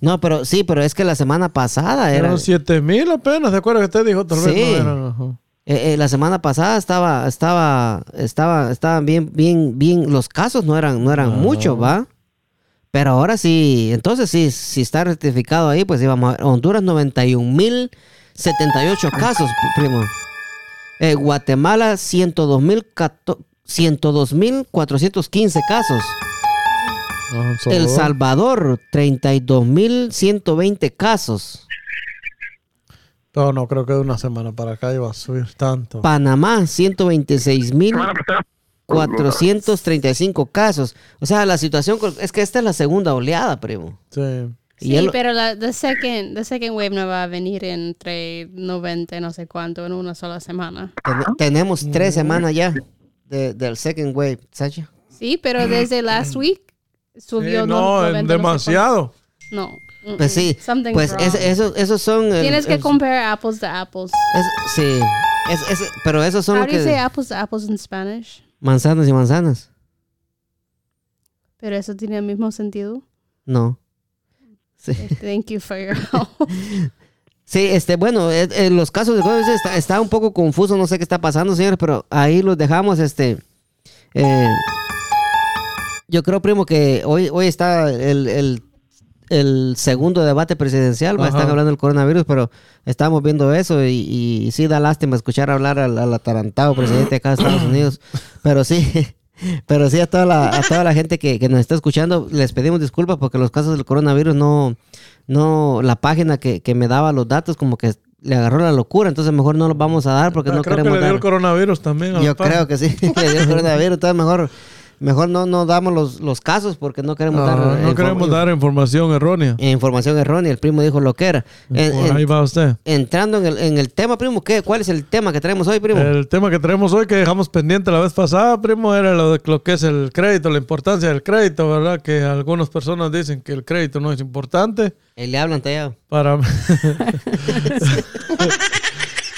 No, pero sí, pero es que la semana pasada era. Eran 7 mil apenas, ¿se acuerda que usted dijo? Tal vez Sí. no eran. ajá. Eh, eh, la semana pasada estaba, estaba, estaba, estaban bien, bien, bien. Los casos no eran, no eran Ah. muchos, ¿va? Pero ahora sí, entonces sí, si está rectificado ahí, pues íbamos a ver. Honduras 91.078 casos, primo. Eh, Guatemala 102.000 102.415 casos. Ajá, El Salvador. Salvador 32.120 casos. No, no creo que de una semana para acá iba a subir tanto. Panamá 126.000 Semana pasada, 435 casos. O sea, la situación es que esta es la segunda oleada, primo. Sí. Sí, pero la the second, the second wave no va a venir entre 90 no sé cuánto en una sola semana. ten- tenemos tres semanas ya de- del second wave, Sacha. Sí, pero desde last week subió Sí, no- no, 90 no sé demasiado. cuánto. No. Mm, Pues sí, Something's pues es- esos, esos son... el- Tienes que el- compare apples to apples. es- sí, es- pero esos son you say que... apples to apples in Spanish? Manzanas y manzanas. Pero eso tiene el mismo sentido. No. Sí. Thank you for your help. Sí, este, bueno, eh, eh, los casos de COVID está, está un poco confuso, no sé qué está pasando, señores, pero ahí los dejamos, este, eh, yo creo, primo, que hoy, hoy está el, el, el segundo debate presidencial, están hablando del coronavirus, pero estamos viendo eso y, y sí da lástima escuchar hablar al, al atarantado presidente acá de Estados Unidos, pero sí, pero sí a toda la, a toda la gente que, que nos está escuchando, les pedimos disculpas porque los casos del coronavirus no, no, la página que, que me daba los datos como que le agarró la locura, entonces mejor no los vamos a dar porque Ah, no creo que queremos le dio dar. el coronavirus también. Yo creo que sí, le dio el coronavirus, entonces mejor, mejor no, no damos los, los casos porque no queremos dar. no inform- queremos dar información errónea. información errónea. El primo dijo lo que era. En- Por en- ahí va usted. entrando en el, en el tema, primo, ¿qué, ¿cuál es el tema que traemos hoy, primo? El tema que tenemos hoy que dejamos pendiente la vez pasada, primo, era lo de lo que es el crédito, la importancia del crédito, ¿verdad? Que algunas personas dicen que el crédito no es importante. Eh, le hablan tallado. Para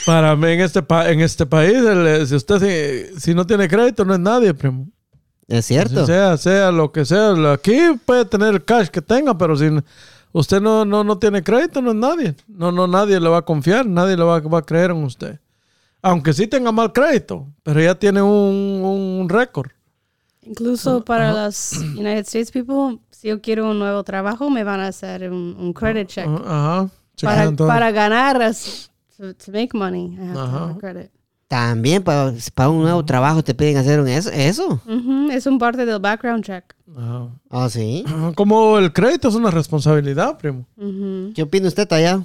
para mí en este, pa- en este país, el- si usted si, si no tiene crédito, no es nadie, primo. Es cierto. Sea, sea lo que sea. Aquí puede tener el cash que tenga, pero si usted no, no, no tiene crédito, no es nadie. No, no, nadie le va a confiar, nadie le va, va a creer en usted. Aunque sí tenga mal crédito, pero ya tiene un, un récord. Incluso para los United States people, si yo quiero un nuevo trabajo, me van a hacer un, un credit check. Ajá. para, para ganar, to, to make money, I have to have credit. También para, para un nuevo trabajo te piden hacer un eso. ¿Eso? Es un parte del background check. Ajá. Ah, sí. Como el crédito es una responsabilidad, primo. Ujú. ¿Qué opina usted, tallado?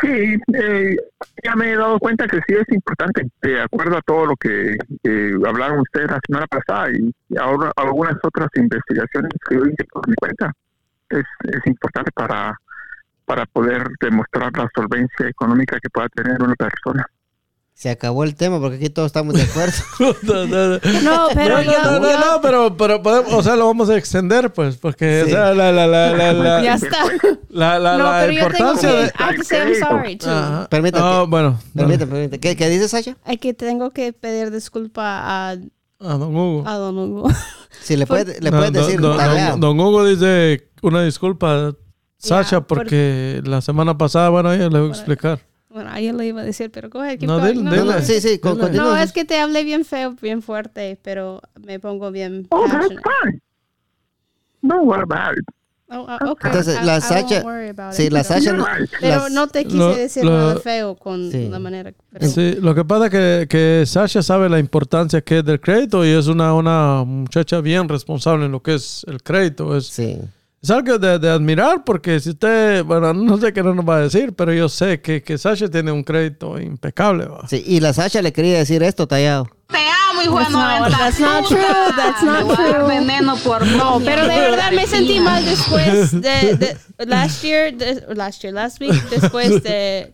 Sí, eh, ya me he dado cuenta que sí es importante, de acuerdo a todo lo que eh, hablaron ustedes la semana pasada y, y ahora algunas otras investigaciones que yo hice por mi cuenta. Es, es importante para, para poder demostrar la solvencia económica que pueda tener una persona. Se acabó el tema porque aquí todos estamos de acuerdo. no, no, no. No, pero no, yo, no, no, no, pero, pero podemos, o sea, lo vamos a extender, pues, porque Sí. o sea, la, la, la, la, la, ya está. la, la, no, la pero yo tengo importancia que, de... I have to say I'm sorry too. Ajá. Permítame. Ah, bueno. Permítame, permítame. ¿Qué, ¿Qué dice Sasha? Hay que tengo que pedir disculpa a, Ah, don Hugo. a Don Hugo. Si le puede, le No, puedes don- decir don, don- don Hugo dice una disculpa, Sasha, por- porque la semana pasada, bueno, ella le voy a explicar. bueno, ayer le iba a decir, pero keep No, dile, No, No, sí, sí, con-. No, es que te hablé bien feo, bien fuerte, pero me pongo bien Oh, that's fine. No, what about it? Oh, ah, okay. Entonces, I- la I worry about sí, it, la pero- Sasha no- Pero las- no te quise Lo- decir lo- nada feo con Sí. la manera. pero- Sí, lo que pasa es que, que Sasha sabe la importancia que es del crédito y es una, una muchacha bien responsable en lo que es el crédito. Es, Sí. Es algo de, de admirar porque si usted, bueno, no sé qué no nos va a decir, pero yo sé que, que Sasha tiene un crédito impecable. ¿va? Sí, y la Sasha le quería decir esto, tallado. Te amo, hijo de That's not- 90 that's not true, that's not true. veneno por No, pero de verdad me sentí mal después de, de- last year, de- last year, last week, después de,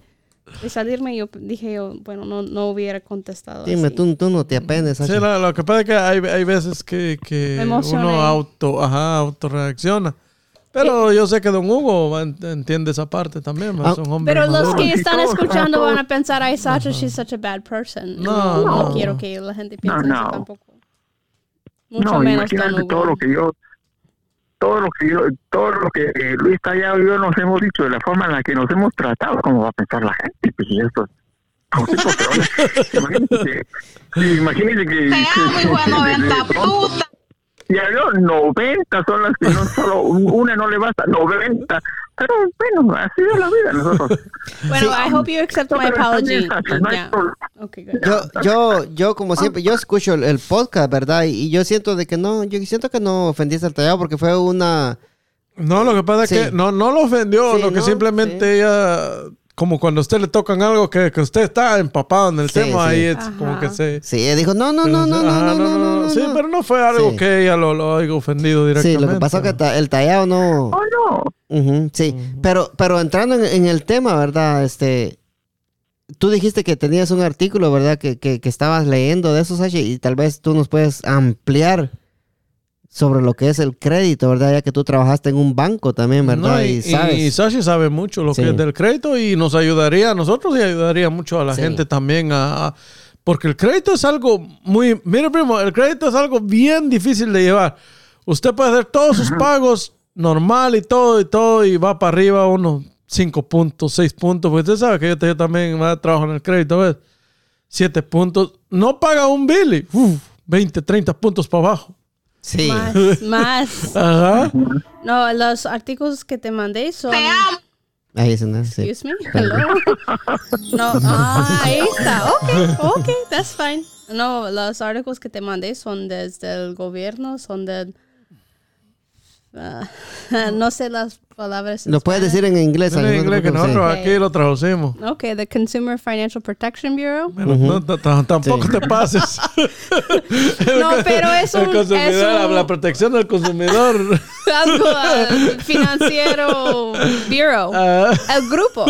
de salirme, yo dije yo, bueno, no, no hubiera contestado. Dime, así. tú, tú no te apenes, Sí, Sasha. lo, lo que pasa es que hay, hay veces que, que uno auto, ajá, autorreacciona. Pero yo sé que Don Hugo entiende esa parte también. Ah, Son hombres Pero los que están escuchando van a pensar, ay, Sacha, she's such a bad person. No, no, no. quiero que la gente piense No, eso tampoco. Mucho no, menos Don imagínate Hugo. todo lo que yo, todo lo que yo, todo lo que eh, Luis Tallado y yo nos hemos dicho, de la forma en la que nos hemos tratado, ¿cómo va a pensar la gente? Pues y eso, imagínense, imagínense que, Te amo, hijo de que- Ya yo, 90 son las que no solo una no le basta, 90. Pero bueno, así es la vida nosotros. Bueno, I hope you accept my apology. no Yeah. Okay. Yo, yo, yo como siempre, yo escucho el, el podcast, ¿verdad? Y, y yo siento de que no, yo siento que no ofendiste al tallado porque fue una... No, lo que pasa es Sí. que no, no lo ofendió, Sí, lo que no, simplemente ella, como cuando a usted le tocan algo que, que usted está empapado en el Sí, tema, sí. ahí es Ajá. como que se... Sí, ella dijo, no, no, no, no, no, no, no, no, no, Sí, no. pero no fue algo Sí. que ella lo, lo haya ofendido Sí, directamente. lo que pasó es que el tallado no... Oh, no. Sí, pero, pero entrando en, en el tema, ¿verdad? Este, tú dijiste que tenías un artículo, ¿verdad? Que, que, que estabas leyendo de eso, Sashi, y tal vez tú nos puedes ampliar sobre lo que es el crédito, ¿verdad? Ya que tú trabajaste en un banco también, ¿verdad? No, y, y, sabes. y Sashi sabe mucho lo Sí. que es del crédito y nos ayudaría a nosotros y ayudaría mucho a la Sí. gente también a, a- porque el crédito es algo muy mire primo el crédito es algo bien difícil de llevar usted puede hacer todos sus pagos normal y todo y todo y va para arriba unos 5 puntos 6 puntos pues usted sabe que yo, yo también trabajo en el crédito ¿ves? 7 puntos no paga un bill y, uf, 20 30 puntos para abajo sí. Más, más. ajá No, los artículos que te mandé son. Te amo. Ahí es. Sí. Excuse me. Hello. No, ah, ahí está. Ok, ok, that's fine. No, los artículos que te mandé son desde el gobierno, son del. ah, no sé las palabras. Lo puedes decir en inglés. En no inglés que nosotros aquí lo traducimos. Okay, the Consumer Financial Protection Bureau. Tampoco Sí. te pases. No, pero es El un- consumidor, es un- la, protección del consumidor. Algo uh, financiero bureau. Ah, El grupo.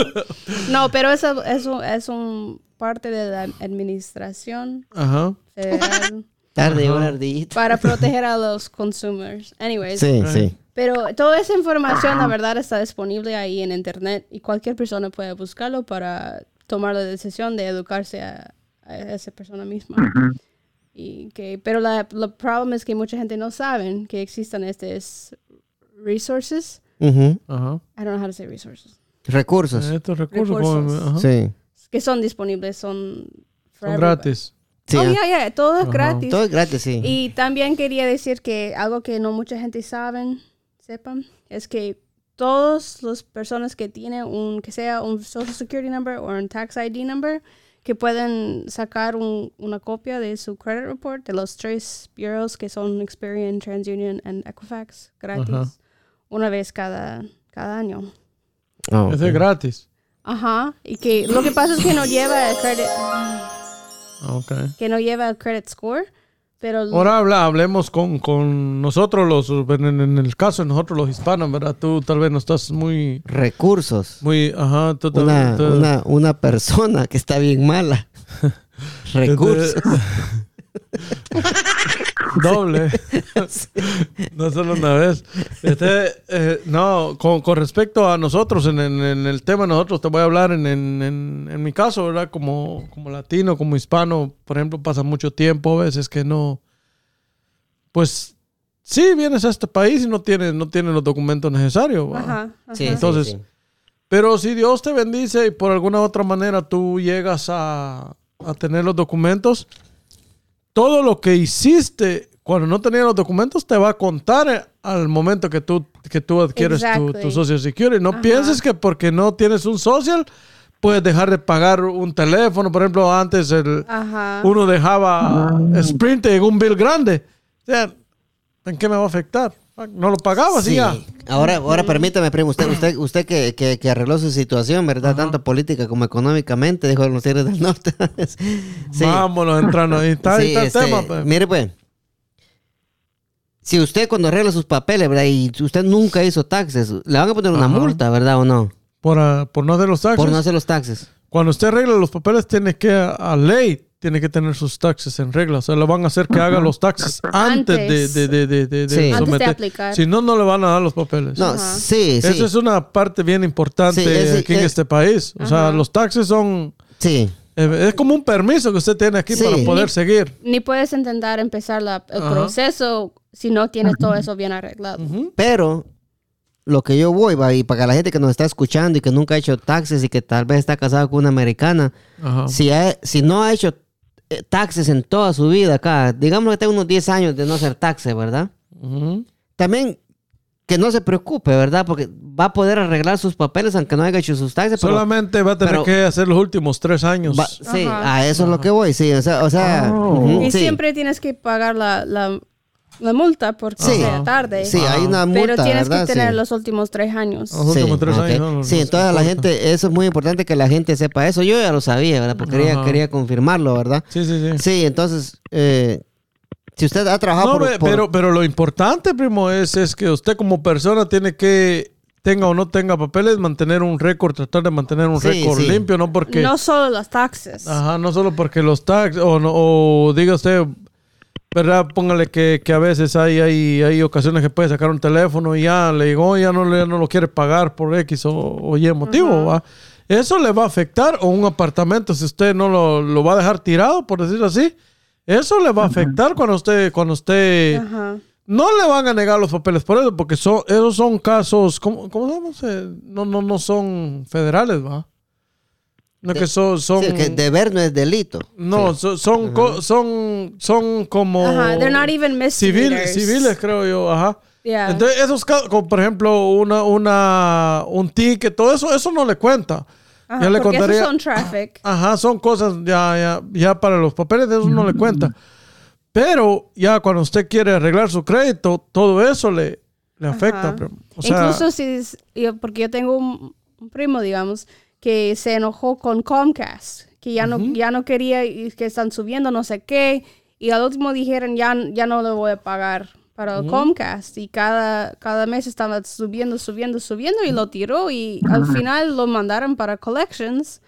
No, pero eso es un, es un parte de la administración Ajá. federal Tarde, una ardillita. para proteger a los consumers. Anyways. Sí, sí. Pero toda esa información, la verdad, está disponible ahí en internet y cualquier persona puede buscarlo para tomar la decisión de educarse a, a esa persona misma. Y que, pero la, el problema es que mucha gente no sabe que existen estos resources. Ujú. Ajá. I don't know how to say resources. Recursos. Estos recursos, Recursos. Sí. Que son disponibles, son... son gratis. Sí, oh, ah. yeah, yeah, todo es gratis. Todo es gratis, sí. Y también quería decir que algo que no mucha gente saben, sepan, es que todas las personas que tienen un, que sea un Social Security number o un Tax ID number, que pueden sacar un- una copia de su credit report de los tres bureaus que son Experian, TransUnion y Equifax gratis Ajá. una vez cada, cada año. Oh, es gratis. Ajá, y que lo que pasa es que no lleva el credit, Ah, Ok. que no lleva el credit score, pero Ahora habla, hablemos con, con nosotros los, en, en el caso de nosotros los hispanos, ¿verdad? Tú tal vez no estás muy, Recursos. muy, ajá, tú Una, tú- una, una persona que está bien mala. Recursos. Doble. no solo una vez. Este, eh, no, con, con respecto a nosotros, en, en- en el tema de nosotros, te voy a hablar en, en- en- en mi caso, ¿verdad? Como, como latino, como hispano, por ejemplo, pasa mucho tiempo a veces que no. Pues sí, vienes a este país y no tienes, no tienes los documentos necesarios. ¿va? Ajá, ajá. Sí, Entonces, sí, sí. Pero si Dios te bendice y por alguna otra manera tú llegas a, a tener los documentos, todo lo que hiciste cuando no tenías los documentos te va a contar al momento que tú, que tú adquieres tu, Exactly. tu Social Security. No Ajá. pienses que porque no tienes un social puedes dejar de pagar un teléfono. Por ejemplo, antes el, Ajá. uno dejaba Sprint en un bill grande. O sea, ¿en qué me va a afectar? No lo pagabas Sí. ya. Ahora, ahora permítame, primo, usted, usted, usted que, que, que arregló su situación, ¿verdad? Tanto política como económicamente, dijo los Tigres del Norte. sí. Vámonos entrando ahí. Está, ahí Sí, está el este, tema. pues. Mire, pues. Si usted cuando arregla sus papeles, ¿verdad? Y usted nunca hizo taxes, le van a poner una Ajá. multa, ¿verdad? ¿O no? Por, ah, por no hacer los taxes. Por no hacer los taxes. Cuando usted arregla los papeles, tiene que, a, a ley, tiene que tener sus taxes en regla. O sea, le van a hacer que haga los taxes antes, Antes. de, de, de, de, de- de Sí. Antes de someter. aplicar. Si no, no le van a dar los papeles. No, Ajá. sí, sí. Eso es una parte bien importante Sí, es- aquí en es- este país. O sea, Ajá. los taxes son... Sí. eh, es como un permiso que usted tiene aquí Sí. para poder Ni- seguir. Ni puedes intentar empezar la- el Ajá. proceso si no tienes todo eso bien arreglado. Pero lo que yo voy, y para la gente que nos está escuchando y que nunca ha hecho taxes y que tal vez está casado con una americana, Ajá. si, ha- si no ha hecho taxes en toda su vida acá, digamos que tenga unos 10 años de no hacer taxes, ¿verdad? También que no se preocupe, ¿verdad? Porque va a poder arreglar sus papeles aunque no haya hecho sus taxes. pero Solamente va a tener pero- que hacer los últimos tres años. va- sí, Ajá. a eso es lo que voy, sí. O sea, o sea Oh. Y sí, siempre tienes que pagar la, la, la multa porque Sí. sea tarde. sí, hay una multa, Pero tienes ¿verdad? que tener Sí. los últimos tres años. Los últimos tres años. no, Sí, entonces la gente, eso es muy importante que la gente sepa eso. Yo ya lo sabía, ¿verdad? Porque quería, quería confirmarlo, ¿verdad? Sí, sí, sí. Sí, entonces, eh, si usted ha trabajado No, por, ve- por- pero, pero lo importante, primo, es, es que usted como persona tiene que, tenga o no tenga papeles, mantener un récord, tratar de mantener un Sí, récord sí. limpio, no porque... No solo los taxes. Ajá, no solo porque los tax, o, no- o diga usted, ¿verdad? Póngale que, que a veces hay, hay, hay ocasiones que puede sacar un teléfono y ya le digo, ya no, le, ya no lo quiere pagar por X o, o Y motivo, ¿va? Eso le va a afectar, o un apartamento, si usted no lo, lo va a dejar tirado, por decirlo así, eso le va a afectar cuando usted, cuando usted, no le van a negar los papeles por eso, porque son, esos son casos, ¿cómo, cómo se llama? Se- No, no, no son federales, ¿va? No que son, son sí, que deber no es delito. no, so- son, co- son, son como Ajá, they're not even civiles, civiles, creo yo, ajá. Yeah. Entonces, esos casos, como por ejemplo, una, una, un ticket, todo eso, eso no le cuenta. Ajá, ya le esos contaría. son traffic. Ajá, son cosas ya, ya, ya para los papeles de eso no le cuenta. Pero ya cuando usted quiere arreglar su crédito, todo eso le, le afecta. O sea, Incluso si, yo, porque yo tengo un, un primo, digamos, que se enojó con Comcast, que ya no, ya no quería y que están subiendo no sé qué, y al último dijeron ya, ya no le voy a pagar para el Comcast, y cada, cada mes estaba subiendo, subiendo, subiendo, y lo tiró, y al final lo mandaron para Collections.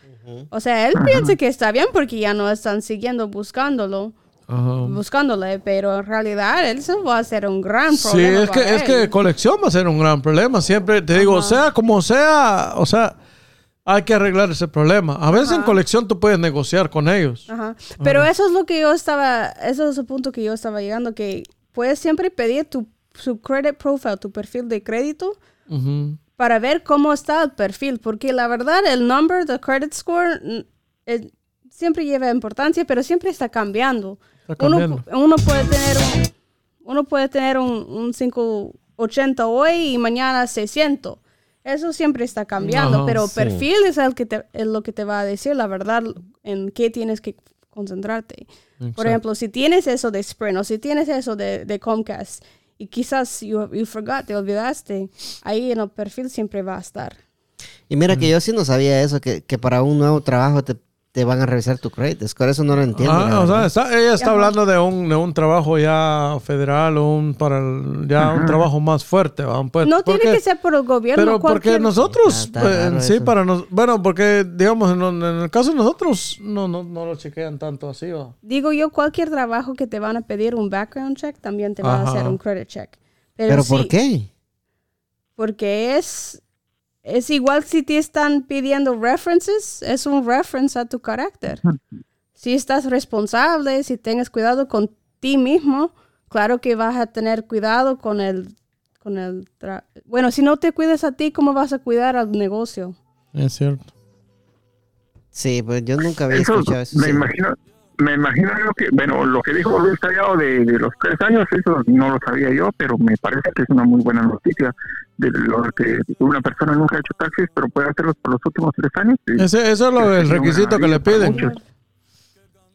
O sea, él piensa que está bien porque ya no están siguiendo buscándolo, ajá. buscándole, pero en realidad él se va a hacer un gran Sí, problema. es que, es que colección va a ser un gran problema. Siempre te digo, sea como sea, o sea, hay que arreglar ese problema. A veces en colección tú puedes negociar con ellos. Ajá. Pero eso es lo que yo estaba, eso es el punto que yo estaba llegando, que puedes siempre pedir tu su credit profile, tu perfil de crédito, Ujú. para ver cómo está el perfil, porque la verdad el number, the credit score, eh, siempre lleva importancia, pero siempre está cambiando. Está Uno, cambiando. uno puede tener un, uno puede tener un, un 580 hoy y mañana 600. Eso siempre está cambiando, Ajá, pero el sí. perfil es, el que te, es lo que te va a decir la verdad en qué tienes que concentrarte. Por ejemplo, si tienes eso de Sprint o si tienes eso de, de Comcast y quizás you, you forgot, te olvidaste, ahí en el perfil siempre va a estar. Y mira que yo sí no sabía eso, que, que para un nuevo trabajo te, te van a revisar tu credit score. Eso no lo entiendo. Ah, o sea, está- ella está hablando de un, de un trabajo ya federal o un, para el- ya un trabajo más fuerte. ¿va? Pues, no tiene porque- que ser por el gobierno. Pero porque cualquier- nosotros, eh, en raro sí, eso. para nos, bueno, porque digamos, en, en el caso de nosotros, no, no, no lo chequean tanto así, ¿va? Digo yo, cualquier trabajo que te van a pedir un background check, también te van a hacer un credit check. ¿Pero sí, por qué? Porque es, es igual si te están pidiendo references, es un reference a tu carácter. Si estás responsable, si tengas cuidado con ti mismo, claro que vas a tener cuidado con el... Con el tra- bueno, si no te cuidas a ti, ¿cómo vas a cuidar al negocio? Es cierto. Sí, pues yo nunca había Eso escuchado eso. me sí. imagino, me imagino yo que, bueno, lo que dijo Luis Tallado de, de los tres años, eso no lo sabía yo, pero me parece que es una muy buena noticia de lo que una persona nunca ha hecho taxis, pero puede hacerlos por los últimos tres años. Y- Ese, eso es lo, el requisito que le piden.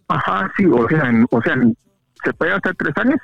Ajá, sí, o sea, en- o sea, se puede hacer tres años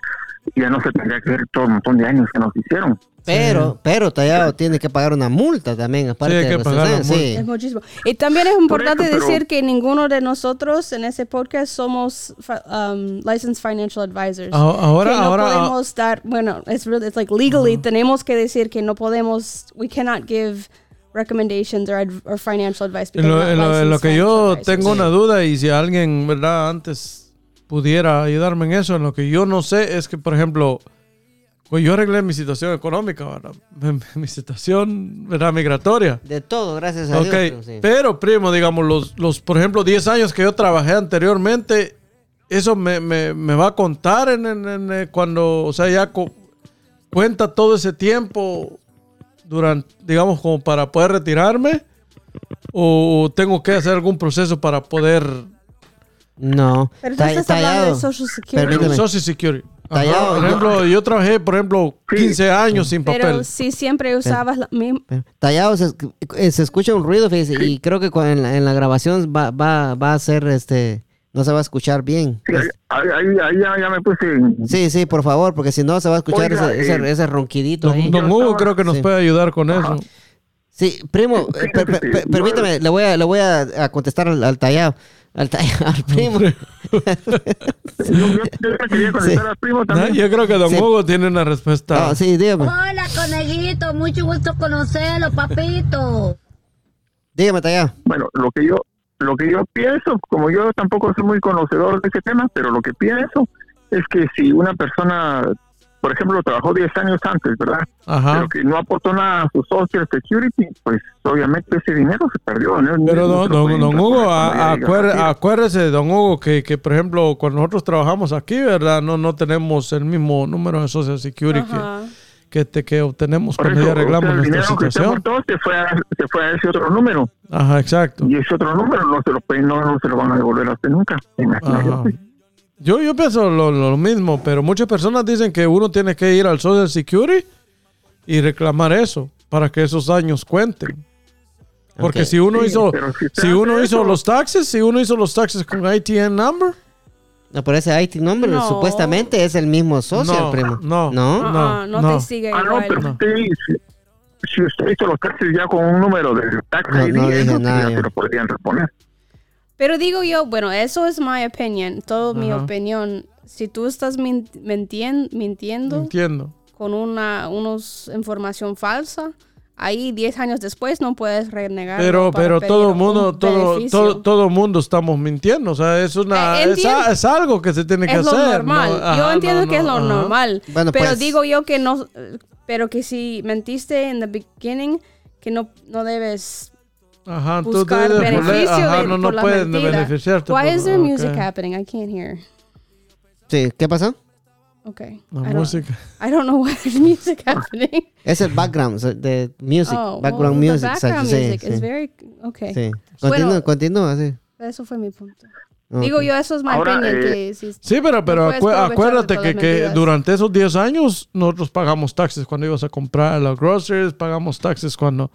y ya no se tendría que ver todo un montón de años que nos hicieron. Pero, pero Tallado tiene que pagar una multa también, aparte hay de que los pagar años, Es sí. muchísimo. Y también es importante eso, pero- decir que ninguno de nosotros en ese podcast somos um, licensed financial advisors. Ah, Ahora, que no ahora, ah, podemos dar, bueno, es really, it's like legally tenemos que decir que no podemos, we cannot give recommendations or, or financial advice. En lo, en lo- en lo que yo advisors. tengo una duda y si alguien, ¿verdad? Antes pudiera ayudarme en eso, en lo que yo no sé es que, por ejemplo, pues yo arreglé mi situación económica, ¿verdad? Mi, mi situación, ¿verdad? Migratoria. De todo, gracias a Ok, Dios. pero sí. pero primo, digamos, los, los, por ejemplo, 10 años que yo trabajé anteriormente, eso me, me, me va a contar en, en- en, eh, cuando, o sea, ya co- cuenta todo ese tiempo durante, digamos, como para poder retirarme, o tengo que hacer algún proceso para poder No. Pero tú estás hablando de Social Security. Permíteme. Social Security. Tallado, por yo- ejemplo, yo trabajé, por ejemplo, 15 años sin Pero papel. si siempre usabas la misma... Pero, Tallado, se, eh, se escucha un ruido, fíjese, y creo que en la, en la grabación va, va, va a ser, este, no se va a escuchar bien. Sí, ahí, ahí, ahí ya, ya me puse Sí, sí, por favor, porque si no se va a escuchar Oiga, ese, ese, eh, ese ronquidito. Don, don Hugo creo que nos Sí. puede ayudar con eso. Sí, primo, eh, per- per- per- Yo- permítame, le voy a, le voy a, a contestar al, al tallado. Al, al primo. Yo, yo- yo le quería contestar al primo Ah, también. Yo creo que Don Sí. Hugo tiene una respuesta. Sí, dígame. Hola, conejito, mucho gusto conocerlo, papito. Dígame, tallado. Bueno, lo que yo lo que yo pienso, como yo tampoco soy muy conocedor de ese tema, pero lo que pienso es que si una persona, por ejemplo, trabajó 10 años antes, ¿verdad? Ajá. Pero que no aportó nada a su Social Security, pues obviamente ese dinero se perdió. ¿no? Pero don, don, don Hugo, a- el acuérdese, don Hugo, que, que por ejemplo, cuando nosotros trabajamos aquí, ¿verdad? No, no tenemos el mismo número de Social Security que, Ajá. que, te- que obtenemos Por cuando eso, ya arreglamos o sea, el nuestra dinero que usted situación. aportó se fue, a, se fue a ese otro número. Ajá, exacto. Y ese otro número no se lo, no, no se lo van a devolver a usted nunca. Imagínate. Yo, yo pienso lo, lo mismo, pero muchas personas dicen que uno tiene que ir al Social Security y reclamar eso para que esos años cuenten. Porque si uno Sí, hizo, pero si si uno hizo eso- los taxes, si uno hizo los taxes con ITN number, No, por ese IT number No. supuestamente es el mismo social, No, primo. no. ¿No? Ah, No, ah, no, no. te sigue Ah, no, igual. pero usted dice, si usted hizo los taxes ya con un número de tax No, no dije nada ya lo podrían reponer. Pero digo yo, bueno, eso es mi opinión, todo mi opinión. Si tú estás min- mintien- mintiendo Entiendo. con una unos información falsa, ahí 10 años después no puedes renegar. Pero, pero todo mundo, todo, todo, todo mundo estamos mintiendo. O sea, es una, Eh, es, entiendo. a- es algo que se tiene que es lo hacer. normal. ¿no? yo entiendo no, que es lo ajá. normal. Bueno, pero pues- digo yo que no, pero que si mentiste en the beginning, que no, no debes Ajá, tú buscar poner- beneficio ajá, de, no, no por la puedes mentira. beneficiarte. Why por- is there ok. music happening? I can't hear. Sí, ¿qué pasó? Okay. La I don't- música. I don't know why there's music happening. Es el background so- de music, Oh, background well, music. The background sí, music sí, is very okay. sí. Bueno. Continúa, continúa, sí. Eso fue mi punto. Ok. Digo yo, eso es opinion. eh, si- Sí, pero, pero acu- acuérdate que, que durante esos 10 años nosotros pagamos taxes cuando ibas a comprar los groceries, pagamos taxes cuando...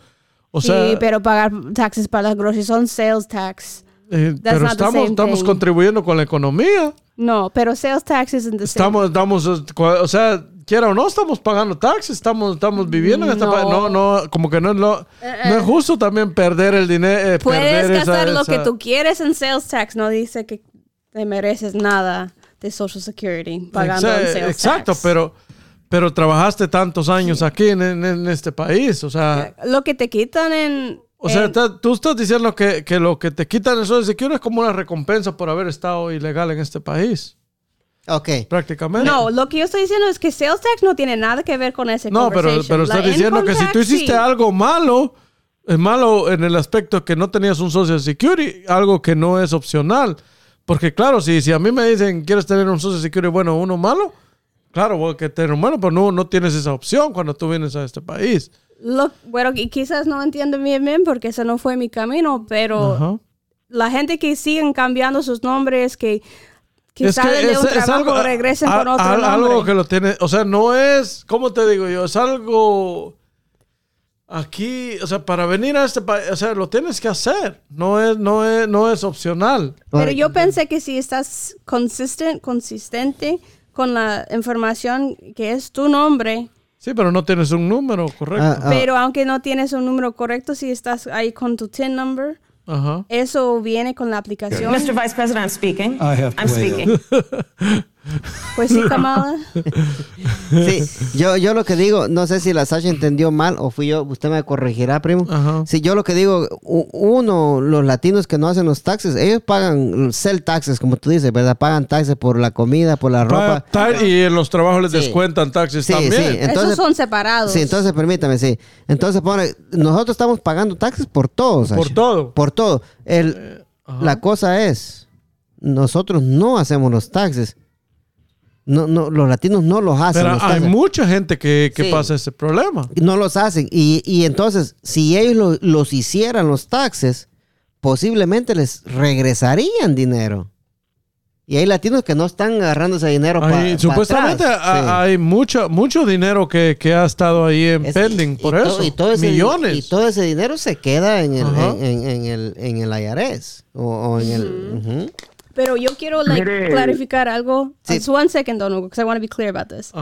O sea, sí, pero pagar taxes para las groceries son sales tax. eh, pero estamos, same estamos thing. contribuyendo con la economía. No, pero sales tax isn't the. Estamos, estamos, eh, o sea, quiera o no, estamos pagando taxes, estamos, estamos viviendo en esta No. No, no, como que no es, lo, no es justo también perder el dinero. eh, Puedes gastar lo que tú quieres en sales tax. No dice que te mereces nada de Social Security pagando en sales Exacto, tax. pero, pero trabajaste tantos años aquí en, en- en este país, o sea... Lo que te quitan en... O sea, tú estás diciendo que, que lo que te quitan el Social Security es como una recompensa por haber estado ilegal en este país, Ok. prácticamente. No, lo que yo estoy diciendo es que sales tax no tiene nada que ver con ese No, pero, pero estás diciendo que si tú hiciste sí. algo malo, es malo en el aspecto que no tenías un Social Security, algo que no es opcional. Porque claro, si, si a mí me dicen, ¿quieres tener un Social Security bueno uno malo? Claro, voy a que tener un bueno, pero no, no tienes esa opción cuando tú vienes a este país. Lo- bueno, y quizás no entiendo bien bien porque ese no fue mi camino, pero Ajá. la gente que siguen cambiando sus nombres, que, que Es que salen de es- un es trabajo, algo- regresen a- con otro a- nombre. Algo que lo tiene, o sea, no es, ¿cómo te digo yo? Es algo aquí, o sea, para venir a este país, o sea, lo tienes que hacer, no es, no es, no es opcional. Pero yo pensé que si estás consistent, consistente con la información que es tu nombre, Sí, pero no tienes un número correcto. Ah, ah, pero aunque no tienes un número correcto, si estás ahí con tu TIN number, Ajá. eso viene con la aplicación. Mr. Vice President, I'm speaking. I have to I'm speaking. Pues sí, Kamala. Sí, yo, yo lo que digo, no sé si la Sasha entendió mal o fui yo, usted me corregirá, primo. Ajá. Si yo lo que digo, u- uno, los latinos que no hacen los taxes, ellos pagan sell taxes, como tú dices, ¿verdad? Pagan taxes por la comida, por la Pa- ropa. y en los trabajos les Sí. descuentan taxis Sí, también. sí. Entonces- Esos son separados. Sí, entonces permítame, sí. Entonces pone, nosotros estamos pagando taxes por todo, Sasha. Por todo. Por todo. El, la cosa es, nosotros no hacemos los taxes. No, no, los latinos no los hacen. Pero los hay mucha gente que, que Sí. pasa ese problema. no los hacen. Y, y entonces, si ellos lo- los hicieran los taxes, posiblemente les regresarían dinero. Y hay latinos que no están agarrando ese dinero para Hay- supuestamente ha- hay mucho, mucho dinero que, que ha estado ahí en pending por eso. y todo ese, Millones. Y todo ese dinero se queda en el, en, en- en el, en el IRS. O, o en el... Pero yo quiero like, Mire- clarificar algo. Sí. Just one second, Donald, because I want to be clear about this.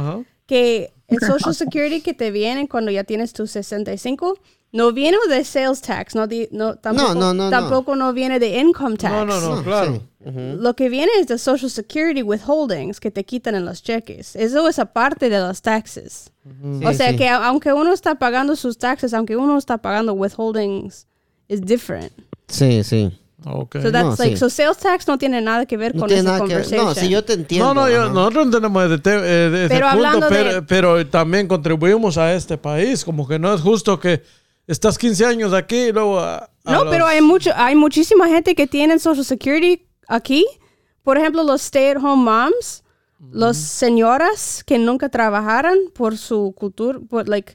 Que el Social Security que te viene cuando ya tienes tus 65 no viene de sales tax, no, no, tampoco, no, no, no. tampoco no. viene de income tax. No, no, no, claro. sí. Lo que viene es de Social Security withholdings que te quitan en los cheques. Eso es aparte de los taxes. o Sí, sea sí. que aunque uno está pagando sus taxes, aunque uno está pagando withholdings, is different. Sí, sí. Ok. So that's No, like sí. so sales tax no tiene nada que ver No con esa conversation. No, si yo te entiendo. No, no, yo- nosotros entendemos de, te- eh, de ese Pero punto, hablando de- pero, pero también contribuimos a este país. Como que no es justo que estás 15 años aquí y luego a, a No, los- pero hay mucho, hay muchísima gente que tiene Social Security aquí. Por ejemplo, los stay-at-home moms, las señoras que nunca trabajaron por su cultura, por like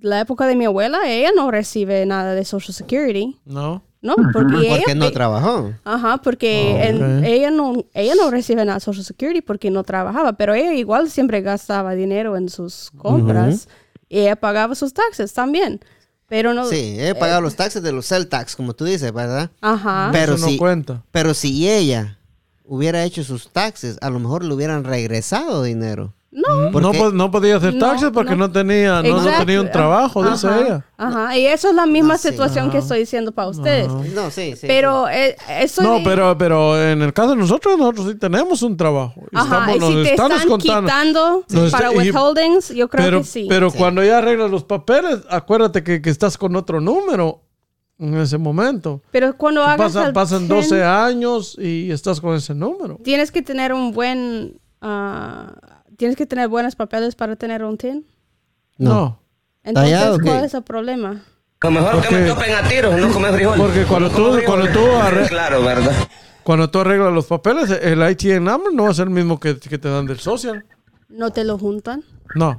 la época de mi abuela, ella no recibe nada de Social Security, No. ¿No? Porque ella, no trabajó. Ajá, porque Ah, en- ella no ella no recibe nada de Social Security porque no trabajaba, pero ella igual siempre gastaba dinero en sus compras y ella pagaba sus taxes también. Pero no Sí, he pagado los taxes de los cell tax, como tú dices, ¿verdad? Ajá. Pero Eso no si, cuenta. pero si ella hubiera hecho sus taxes, a lo mejor le hubieran regresado dinero. No. ¿Por No, no podía hacer No, taxes porque no. no, tenía, no, no tenía un trabajo, dice Ajá, ella. Ajá, y eso es la misma Ah, sí. situación que estoy diciendo para ustedes. No, sí, sí. Pero eh, eso No, pero, pero en el caso de nosotros, nosotros sí tenemos un trabajo. Ajá, Estamos- y nos si te están están descontando. quitando Nos para y- withholdings, yo creo pero, que sí. Pero Sí. cuando ya arreglas los papeles, acuérdate que, que estás con otro número en ese momento. Pero cuando hagas Pasan, pasan 10, 12 años y estás con ese número. tienes que tener un buen ah, tienes que tener buenos papeles para tener un TIN. No. Entonces. ¿cuál es el problema? Lo mejor Porque- que me topen a tiros, no comer frijoles. Porque cuando No tú- cuando tú arre- Claro, ¿verdad? Cuando tú arreglas los papeles, el ITN number no va a ser el mismo que, que te dan del social. ¿No te lo juntan? No.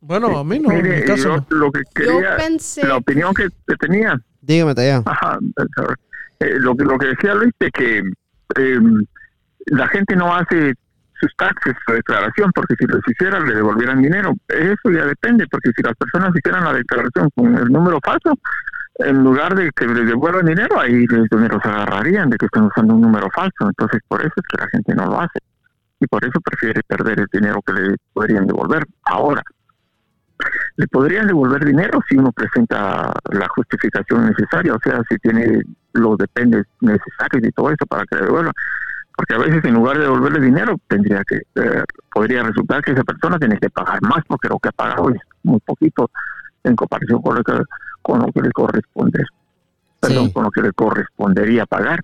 Bueno, a mí no, en mi caso yo no. lo que quería, pensé- la opinión que, que tenía, Dígame, Tallado. ajá, eh, lo, que- lo que decía Luis, de que eh, la gente no hace sus taxes, su declaración, porque si los hiciera le devolvieran dinero. Eso ya depende, porque si las personas hicieran la declaración con el número falso, en lugar de que les devuelvan dinero, ahí los agarrarían de que están usando un número falso. Entonces, por eso es que la gente no lo hace. Y por eso prefiere perder el dinero que le podrían devolver. Ahora, le podrían devolver dinero si uno presenta la justificación necesaria, o sea, si tiene los dependes necesarios y todo eso para que le devuelvan. Porque a veces en lugar de devolverle dinero, tendría que, eh, podría resultar que esa persona tiene que pagar más porque lo que ha pagado es muy poquito en comparación con lo que, con lo que le corresponde, perdón, Sí. con lo que le correspondería pagar.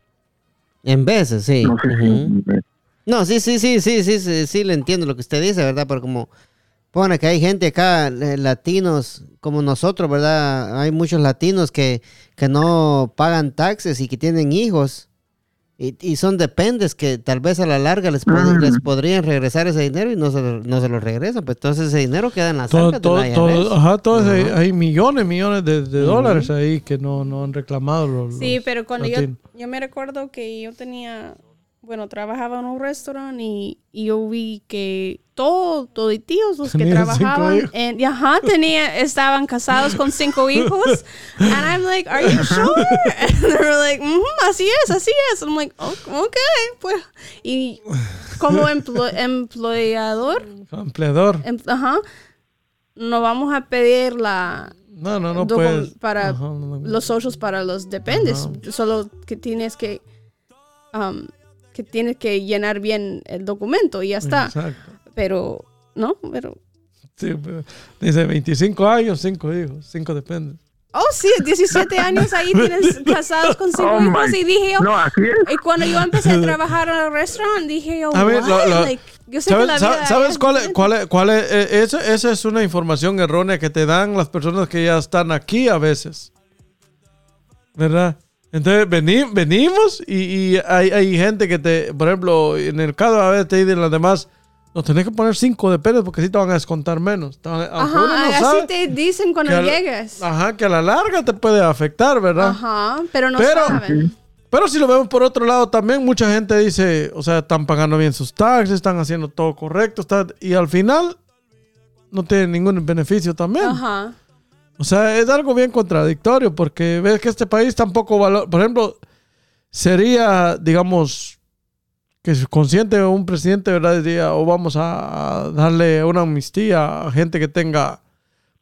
En veces, sí. No sé Ujú. si me- No, sí, sí, sí, sí, sí, sí, sí, le entiendo lo que usted dice, ¿verdad? Pero como pone que hay gente acá, latinos como nosotros, ¿verdad? Hay muchos latinos que, que no pagan taxes y que tienen hijos y, y son dependes que tal vez a la larga les, pod- Mm. les podrían regresar ese dinero y no se, lo- no se lo regresan. Pues entonces ese dinero queda en las Todo, arcas de todo, la todo- ajá, todo ese- hay millones, millones de, de dólares ahí que no, no han reclamado los, Sí, los pero cuando yo, yo me recuerdo que yo tenía, bueno, trabajaba en un restaurante y, y yo vi que todos, tíos los que trabajaban hijos. en, y ajá, tenía, estaban casados con cinco hijos. And I'm like, are you sure? And they were like, "Mhm, así es, así es. I'm like, "Oh, ok, pues. Y como emplo- empleador, Empleador. em- ajá, no vamos a pedir la, No, no, no puedes. para los socios para los dependes. Solo que tienes que um, que tienes que llenar bien el documento y ya está. Exacto. Pero no, pero Sí, pero dice 25 años, 5 hijos, 5 depende. oh sí, 17 años ahí tienes casados con cinco Oh, hijos my- y dije yo No, así es. y cuando yo empecé a trabajar en el restaurante dije yo A ver, lo- lo- Like, yo sé que ¿Sabes, la sa- vida sabes es cuál es? Cuál es, cuál es? Eh, esa, esa es una información errónea que te dan las personas que ya están aquí a veces. ¿Verdad? Entonces veni- venimos y, y hay, hay gente que te, por ejemplo, en el caso a veces te dicen las demás, no tenés que poner 5 de pesos porque así te van a descontar menos. Te van- uno no Ajá, sabe así te dicen cuando llegues. Ajá, que a la larga te puede afectar, ¿verdad? Ajá, pero no Pero- saben. Pero si lo vemos por otro lado, también mucha gente dice, o sea, están pagando bien sus taxes, están haciendo todo correcto, está- y al final no tienen ningún beneficio también. Ajá. O sea, es algo bien contradictorio porque ves que este país tampoco valora, por ejemplo, sería, digamos, que consciente un presidente, ¿verdad? Diría, o vamos a darle una amnistía a gente que tenga,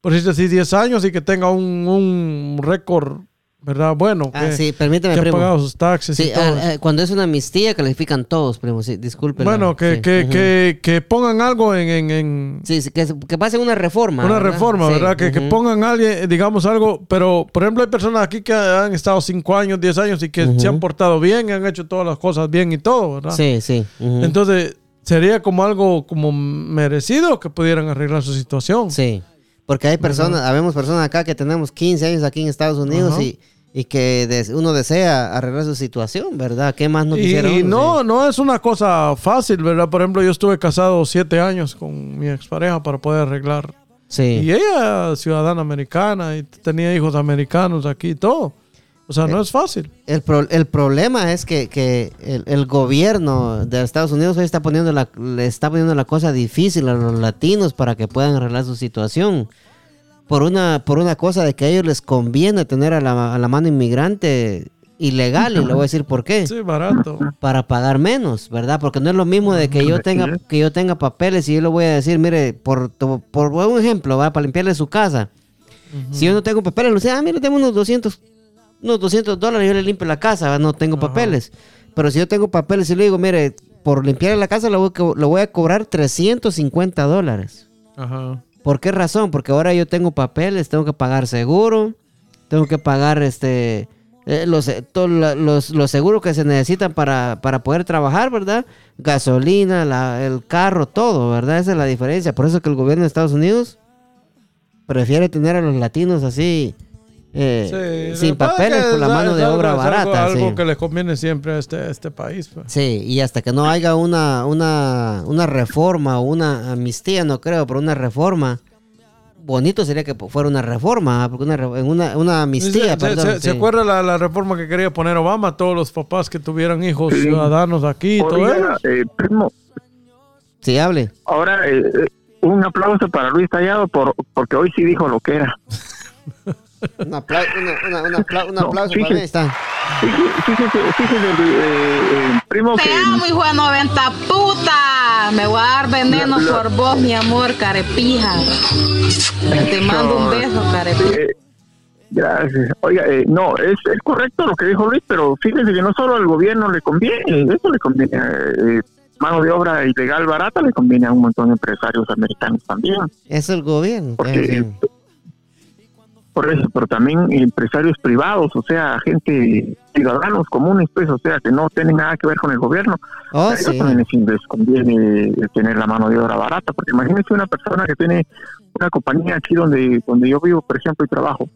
por decirlo así, 10 años y que tenga un, un récord, ¿verdad? Bueno, Ah, que, sí, permíteme, que ha primo. pagado sus taxes Sí, y todo. ah, ah, cuando es una amnistía califican todos, primo, sí, disculpe. bueno, que, que, que, que pongan algo en... en, en Sí, sí, que, que pase una reforma. una ¿verdad? reforma, Sí, ¿verdad? Que, que pongan alguien, eh, digamos, algo, pero por ejemplo hay personas aquí que han estado 5 años, 10 años y que se han portado bien, han hecho todas las cosas bien y todo, ¿verdad? Sí, sí. Entonces, sería como algo como merecido que pudieran arreglar su situación. Sí, porque hay personas, habemos personas acá que tenemos 15 años aquí en Estados Unidos y, y que uno desea arreglar su situación, ¿verdad? ¿Qué más no quisiera y uno? no, Sí. no es una cosa fácil, ¿verdad? Por ejemplo, yo estuve casado 7 años con mi expareja para poder arreglar. Sí. Y ella, ciudadana americana, y tenía hijos americanos aquí y todo. O sea, Eh, no es fácil. El, pro- el problema es que, que el, el gobierno de Estados Unidos hoy está poniendo la, le está poniendo la cosa difícil a los latinos para que puedan arreglar su situación. Por una, por una cosa de que a ellos les conviene tener a la, a la mano inmigrante ilegal y le voy a decir por qué. Sí, barato. Para pagar menos, ¿verdad? Porque no es lo mismo de que yo tenga que yo tenga papeles y yo le voy a decir, mire, por, to- por un ejemplo, ¿va? para limpiarle su casa. Si yo no tengo papeles, le dice, ah, mire, tengo unos 200, unos 200 dólares, yo le limpio la casa, ¿va? no tengo papeles. Pero si yo tengo papeles y le digo, mire, por limpiarle la casa le voy, a le voy a cobrar 350 dólares. Ajá. ¿Por qué razón? Porque ahora yo tengo papeles, tengo que pagar seguro, tengo que pagar este eh, los, eh, los, los seguros que se necesitan para, para poder trabajar, ¿verdad? Gasolina, la- el carro, todo, ¿verdad? Esa es la diferencia. Por eso que el gobierno de Estados Unidos prefiere tener a los latinos así, eh, Sí, sin papeles, con la mano es de obra es algo- barata. Algo, sí. que le conviene siempre a este, a este país. pues. Sí, y hasta que no haya una, una, una reforma o una amnistía, no creo, pero una reforma. Bonito sería que fuera una reforma, ¿ah? porque una, una, una amnistía, se, perdón. se- sí. ¿se acuerda la, la reforma que quería poner Obama? Todos los papás que tuvieran hijos ciudadanos aquí todo Oiga, eso. eh, primo, Sí, hable. ahora eh, eh, un aplauso para Luis Tallado por, porque hoy sí dijo lo que era. Un aplauso, una, una- una apla- un No, aplauso fíjese. para mí. Está. Fíjese, fíjese, fíjese, eh, eh, primo, Te que amo, hijo de 90 puta. Me voy a dar veneno La- la- por vos, mi amor, carepija. Te mando un beso, carepija. Eh, gracias. Oiga, eh, no, es, es correcto lo que dijo Luis, pero fíjense que no solo al gobierno le conviene, eso le conviene, eh, mano de obra ilegal barata le conviene a un montón de empresarios americanos también. Es el gobierno. Porque, eh. Por eso, pero también empresarios privados, o sea, gente, ciudadanos comunes, pues, o sea, que no tienen nada que ver con el gobierno. Oh, a ellos sí. también les, conviene tener la mano de obra barata, porque imagínense una persona que tiene una compañía aquí donde, donde yo vivo, por ejemplo, y trabajo,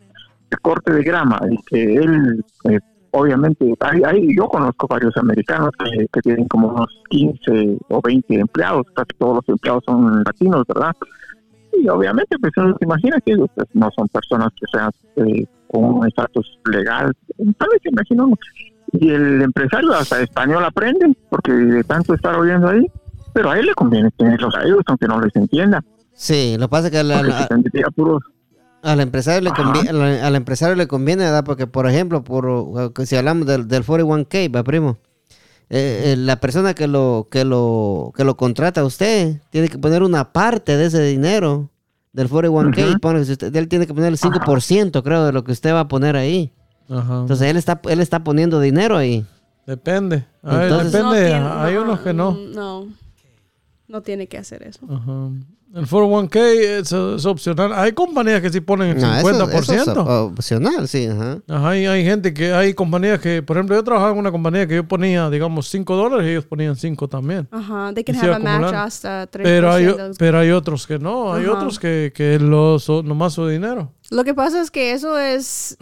de corte de grama, y que él, eh, obviamente, hay, hay- yo conozco varios americanos que, que tienen como unos 15 o 20 empleados, casi todos los empleados son latinos, ¿verdad? Y obviamente, pues uno se imagina que ellos pues, no son personas que sean eh, con un estatus legal, tal vez se imagina uno. Y el empresario hasta español aprende, porque de tanto estar oyendo ahí, pero a él le conviene tenerlos a ellos, aunque no les entienda. Sí, lo que pasa es que a la- Porque a- al empresario le conviene, al, al empresario le conviene, ¿verdad? Porque, por ejemplo, por si hablamos del, del 41K, ¿va, primo? Eh, eh, la persona que lo, que lo, que lo contrata a usted tiene que poner una parte de ese dinero del 41K. pone, si usted- él tiene que poner el 5%, creo, de lo que usted va a poner ahí. Ajá. Entonces, él está, él está poniendo dinero ahí. Depende. Ay, Entonces- depende. No Hay no, unos que no. No. No tiene que hacer eso. Ajá. El 401k es, es opcional. Hay compañías que sí ponen el No, eso- 50%. eso es op- opcional, sí. Ajá. Ajá, hay, hay gente que, hay compañías que, por ejemplo, yo trabajaba en una compañía que yo ponía, digamos, 5 dólares y ellos ponían 5 también. Ajá. They can have a match hasta 3%. Pero hay, de los- pero hay otros que no, hay Ajá. otros que, que lo, son nomás su dinero. Lo que pasa es que eso es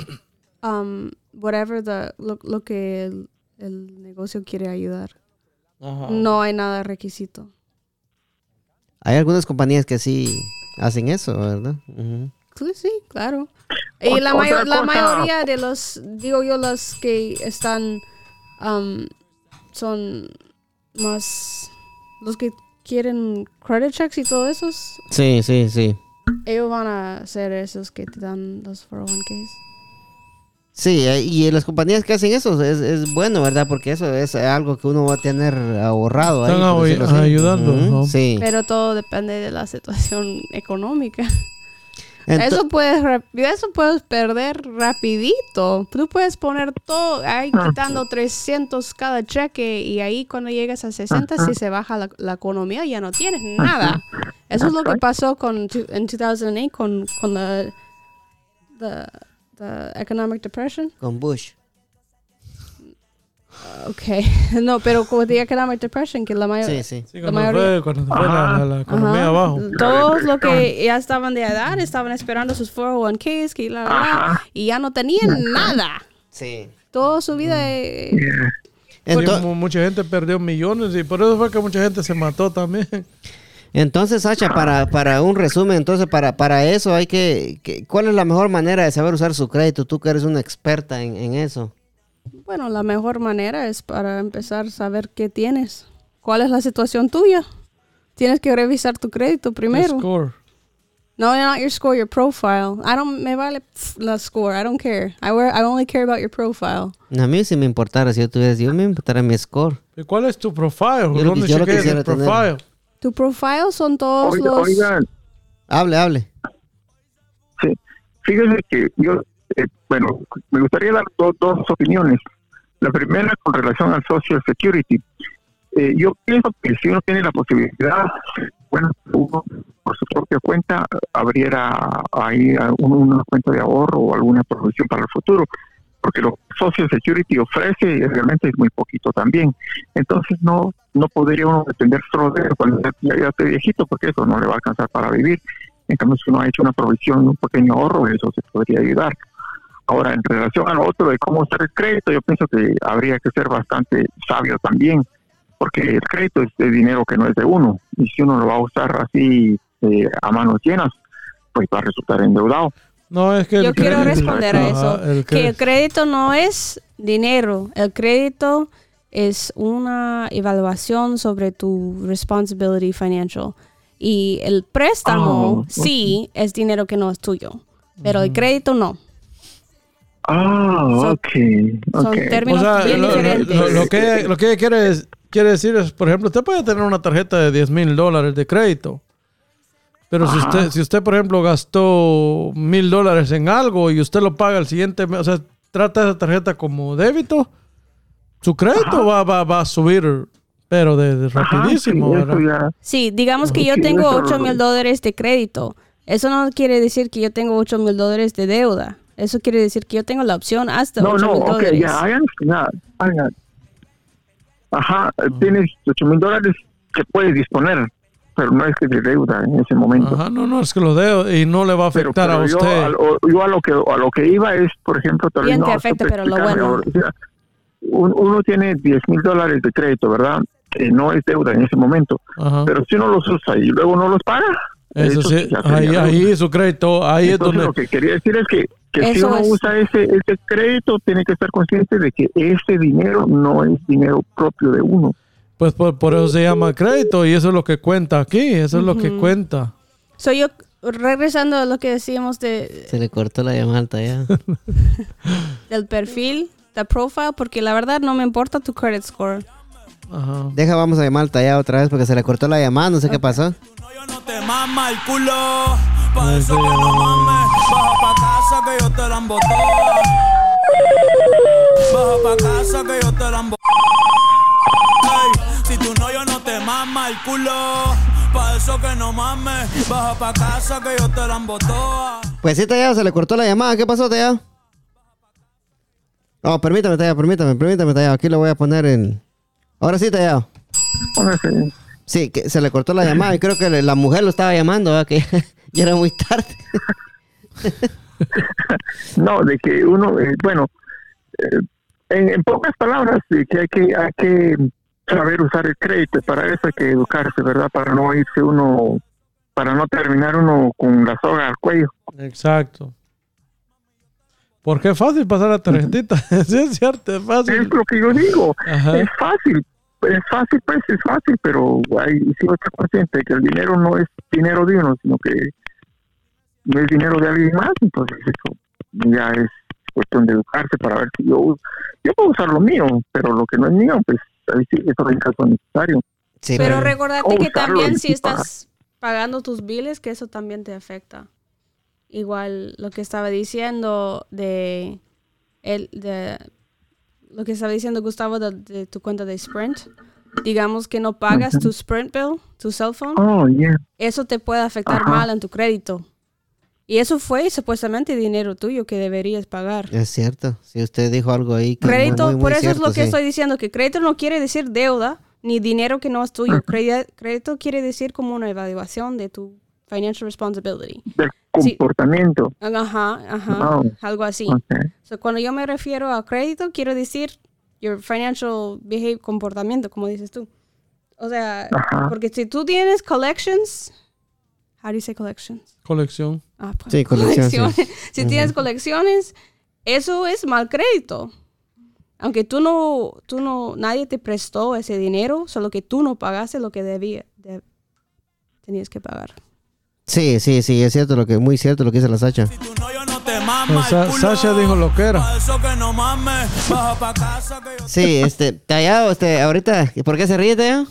um, whatever the, lo, lo que el, el negocio quiere ayudar. Ajá. No hay nada requisito. Hay algunas compañías que sí hacen eso, ¿verdad? Sí, sí, claro. Y la, mayo- la mayoría de los, digo yo, los que están, um, son más, los que quieren credit checks y todo eso, Sí, sí, sí. ellos van a ser esos que te dan los 401ks. Sí, eh, y las compañías que hacen eso es, es bueno, ¿verdad? Porque eso es algo que uno va a tener ahorrado. ahí, Están por así. ayudando, ¿no? Sí. Pero todo depende de la situación económica. Eso puedes eso puedes perder rapidito. Tú puedes poner todo ahí quitando 300 cada cheque y ahí cuando llegas a 60 si se baja la, la economía ya no tienes nada. Eso es lo que pasó con en 2008 con con la the, the economic depression. Con Bush. Okay. No, pero con the economic depression que la mayoría Sí, sí. Sí, La cuando mayoría- fue, cuando fue la, la- la economía Ajá. abajo. Todos los que ya estaban de edad estaban esperando sus 401ks que la, y ya no tenían nada. Sí. Toda su vida. eh, Ento- Sí, mu- mucha gente perdió millones y por eso fue que mucha gente se mató también. entonces, Sacha, para, para un resumen, entonces para, para eso hay que, que- ¿Cuál es la mejor manera de saber usar su crédito? Tú que eres una experta en, en eso. Bueno, la mejor manera es para empezar a saber qué tienes. ¿Cuál es la situación tuya? Tienes que revisar tu crédito primero. Score. No, not your score, your profile. I don't, me vale la score. I don't care. I, wear, I only care about your profile. A mí si me importara, si yo tuviera, yo me importara mi score. ¿Y cuál es tu profile? Yo lo ¿Dónde quis- yo lo quisiera el tener. Tu profile son todos los... oigan, Hable, hable. Sí, fíjese que yo, eh, bueno, me gustaría dar do- dos opiniones. La primera con relación al Social Security. Eh, yo pienso que si uno tiene la posibilidad, bueno, uno por su propia cuenta abriera ahí una cuenta de ahorro o alguna provisión para el futuro, porque lo que Social Security ofrece realmente es muy poquito también. Entonces no no podría uno depender solo de cuando ya esté viejito, porque eso no le va a alcanzar para vivir. En cambio, si uno ha hecho una provisión, un pequeño ahorro, eso se podría ayudar. Ahora, en relación a lo otro de cómo usar el crédito, yo pienso que habría que ser bastante sabio también, porque el crédito es de dinero que no es de uno, y si uno lo va a usar así eh, a manos llenas, pues va a resultar endeudado. No, es que el Yo quiero crédito- responder a eso. Ajá, el que el crédito. no es dinero. El crédito es una evaluación sobre tu responsibility financial. Y el préstamo Oh, sí es dinero que no es tuyo. Pero el crédito no. Ah, Son- ok. Son ok. términos O sea, bien lo, diferentes. lo- lo que, lo que quiere, quiere decir es, por ejemplo, usted puede tener una tarjeta de 10 mil dólares de crédito. Pero si usted, si usted, por ejemplo, gastó mil dólares en algo y usted lo paga el siguiente mes, o sea, trata esa tarjeta como débito, su crédito va, va, va a subir, pero de, de Ajá, rapidísimo, sí, Sí, digamos que yo tengo eso 8 lo- mil dólares de crédito. Eso no quiere decir que yo tengo 8 mil dólares de deuda. Eso quiere decir que yo tengo la opción hasta No, 8 no, mil dólares. I understand, I Ajá, tienes 8 mil dólares que puedes disponer, pero no es que de deuda en ese momento. Ajá, no, no, es que lo debo y no le va a afectar pero a yo, usted. a, lo- yo a lo que a lo que iba es, por ejemplo, tal vez Bien no, afecta, pero lo bueno. ahora, o sea, un- uno tiene 10 mil dólares de crédito, ¿verdad? Que no es deuda en ese momento, Ajá. pero si uno los usa y luego no los paga, Eso sí, ahí, su crédito, ahí es donde... lo que quería decir es que, que si uno es- usa ese, ese crédito, tiene que estar consciente de que ese dinero no es dinero propio de uno. Pues por, por eso se llama crédito y eso es lo que cuenta aquí, eso es lo que cuenta. So yo, regresando a lo que decíamos de, Se le cortó la llamada ya. del perfil, del profile, porque la verdad no me importa tu credit score. Ajá. Deja, vamos a llamar allá otra vez porque se le cortó la llamada, no sé qué pasó. No te mama el culo. Pa' eso que no mames. Baja pa' casa que yo te la. Baja pa' casa que yo te la mama el culo. Pa' eso que no mames. Baja pa' casa que yo te la emboto. Pues sí, Tallado, se le cortó la llamada. ¿Qué pasó, Tallado? No, permítame, Tallado, permítame, permítame, Tallado. Aquí lo voy a poner en... Ahora sí, Tallado. Póngase- Sí, que se le cortó la llamada y creo que la mujer lo estaba llamando, ¿verdad? que ya era muy tarde. No, de que uno, eh, bueno, eh, en, en pocas palabras, de que hay que hay que saber usar el crédito. Para eso hay que educarse, ¿verdad? Para no irse uno, para no terminar uno con la soga al cuello. Exacto. Porque es fácil pasar la tarjetita. sí, es cierto, es Es fácil. lo que yo digo. Ajá. Es fácil, es fácil, pues es fácil, pero hay sí estar consciente que el dinero no es dinero de uno, sino que no es dinero de alguien más, entonces eso ya es cuestión de educarse para ver si yo yo puedo usar lo mío, pero lo que no es mío, pues ahí sí, eso en caso necesario. Sí, Pero pero- recordate que también si estás pagando tus biles, que eso también te afecta. Igual lo que estaba diciendo de, el, de lo que estaba diciendo Gustavo de, de tu cuenta de Sprint. Digamos que no pagas tu Sprint bill, tu cell phone, Oh, yeah. eso te puede afectar mal en tu crédito. Y eso fue supuestamente dinero tuyo que deberías pagar. Es cierto. Si usted dijo algo ahí. que Crédito, muy, muy por eso es lo que sí. estoy diciendo, que crédito no quiere decir deuda ni dinero que no es tuyo. Credi- crédito quiere decir como una evaluación de tu financial responsibility. Del Sí. comportamiento. Ajá, ajá, algo así. Okay. So, cuando yo me refiero a crédito, quiero decir your financial behavior, comportamiento, como dices tú. O sea, Ajá. porque si tú tienes collections, how do you say collections? Colección. Ah, pues, Sí, colecciones. Si tienes colecciones, eso es mal crédito. Aunque tú no, tú no, nadie te prestó ese dinero, solo que tú no pagaste lo que debía, de- tenías que pagar. Sí, sí, sí, es cierto lo que, muy cierto lo que dice la Sacha. Tu novio no te mama Sa-. Sasha dijo lo que era. Sí, este, Tallado, este, ahorita, ¿por qué se ríe, Tallado?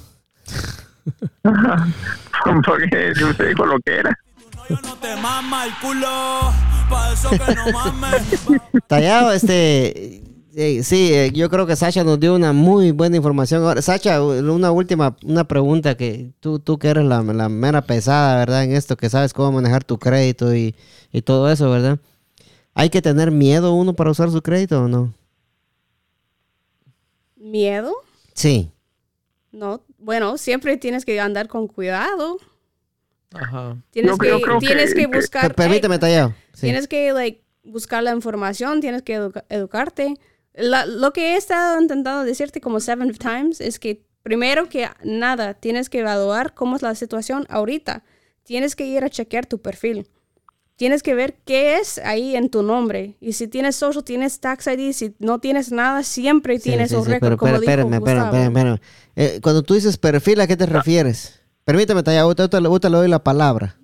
Porque usted dijo lo que era. Novio no te mama el culo. Pa' eso que no mames. Tallado, este, eh, sí, eh, yo creo que Sacha nos dio una muy buena información. Ahora, Sacha, una última, una pregunta que tú, tú que eres la, la mera pesada, ¿verdad? En esto, que sabes cómo manejar tu crédito y, y todo eso, ¿verdad? ¿Hay que tener miedo uno para usar su crédito o no? ¿Miedo? Sí. No. Bueno, siempre tienes que andar con cuidado. Ajá. Tienes, Yo- que, yo creo tienes que- buscar. Per- permíteme, Ey, Tallado. Sí. Tienes que like, buscar la información, tienes que educa- educarte. La- lo que he estado intentando decirte como seven times es que primero que nada, tienes que evaluar cómo es la situación ahorita. Tienes que ir a chequear tu perfil. Tienes que ver qué es ahí en tu nombre. Y si tienes social, tienes tax ID. Si no tienes nada, siempre Sí, tienes sí, un sí, récord, pero, como espérame, espérame, espérame, espérame. Eh, cuando tú dices perfil, ¿a qué te refieres? Permíteme, ahorita, ahorita- ahorita le doy la palabra.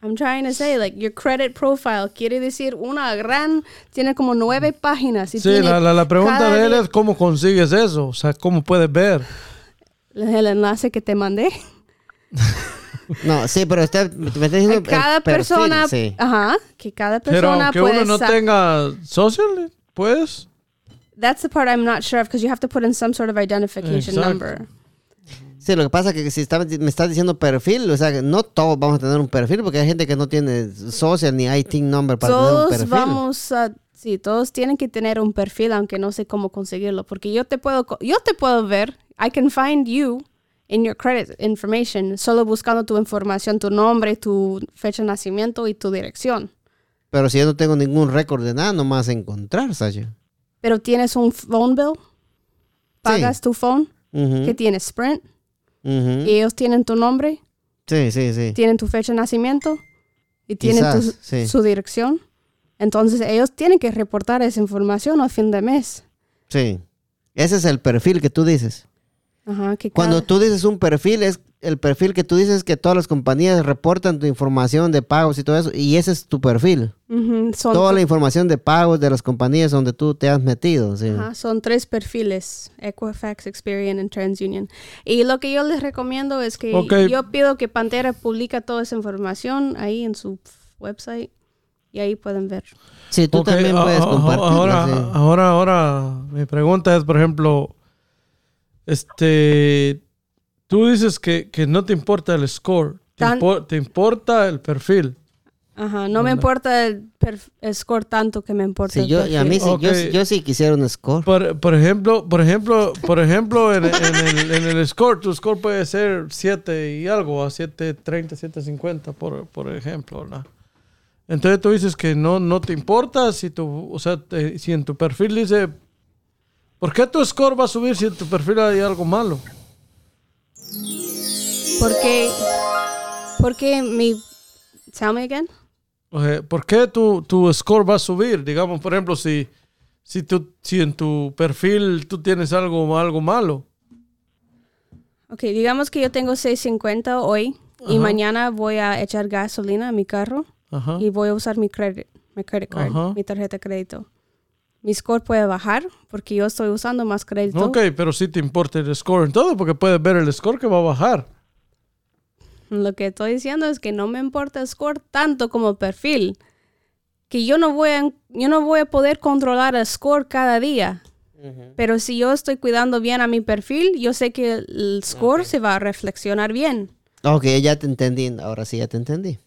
I'm trying to say, like, your credit profile quiere decir una gran, tiene como nueve páginas. Y Sí, tiene la, la, la pregunta de él día- es cómo consigues eso. O sea, cómo puedes ver. el enlace que te mandé. No, sí, pero usted me está diciendo el cada perfil, persona, sí. ajá, que cada Pero persona aunque puede uno no tenga social, pues. That's the part I'm not sure of because you have to put in some sort of identification Exacto. number. Sí, lo que pasa es que si está- me estás diciendo perfil, o sea, que no todos vamos a tener un perfil, porque hay gente que no tiene social ni IT number para tener un Todos perfil. vamos a sí, todos tienen que tener un perfil aunque no sé cómo conseguirlo porque yo te puedo yo te puedo ver, I can find you in your credit information solo buscando tu información, tu nombre, tu fecha de nacimiento y tu dirección. Pero si yo no tengo ningún récord de nada, nomás encontrar, Sasha. Pero tienes un phone bill? ¿Pagas tu phone? Ujú, ¿Qué tienes? Sprint? ¿Y ellos tienen tu nombre? Sí, sí, sí. tienen tu fecha de nacimiento y tienen tu- sí. su dirección. Entonces ellos tienen que reportar esa información al fin de mes. Sí. Ese es el perfil que tú dices. Ajá, que Cuando cada- tú dices un perfil, es el perfil que tú dices que todas las compañías reportan tu información de pagos y todo eso, y ese es tu perfil. Ujú, son, Toda la información de pagos de las compañías donde tú te has metido. Sí. ajá, son tres perfiles, Equifax, Experian y TransUnion. Y lo que yo les recomiendo es que Ok. yo pido que Pantera publica toda esa información ahí en su website y ahí pueden ver. Sí, tú Ok, también puedes compartirlo. Ahora, sí. ahora, ahora, mi pregunta es, por ejemplo, este, tú dices que, que no te importa el score, te, Tan- impo- te importa el perfil. Ajá, no me importa el, score tanto que me importa Sí, el yo, y a mí sí, yo, sí- yo sí quisiera un score. Por, por ejemplo, por ejemplo, por ejemplo, en, en el, en el score, tu score puede ser 7 y algo, a 7.30, 7.50, por, por ejemplo, ¿verdad? Entonces tú dices que no, no te importa si tu, o sea, te- si en tu perfil dice, ¿por qué tu score va a subir si en tu perfil hay algo malo? Porque, porque mi... Tell me again. Sea, ¿Por qué tu, tu score va a subir? Digamos, por ejemplo, si, si, tú, si en tu perfil tú tienes algo, algo malo. Ok, digamos que yo tengo 650 hoy y mañana voy a echar gasolina a mi carro Ajá. y voy a usar mi credit, mi credit card, Ajá. mi tarjeta de crédito. Mi score puede bajar porque yo estoy usando más crédito. Ok, pero sí te importa el score en todo porque puedes ver el score que va a bajar. Lo que estoy diciendo es que no me importa el score tanto como el perfil. Que yo no voy a, yo no voy a poder controlar el score cada día. Pero si yo estoy cuidando bien a mi perfil, yo sé que el score se va a reflexionar bien. Ok, ya te entendí. Ahora sí ya te entendí.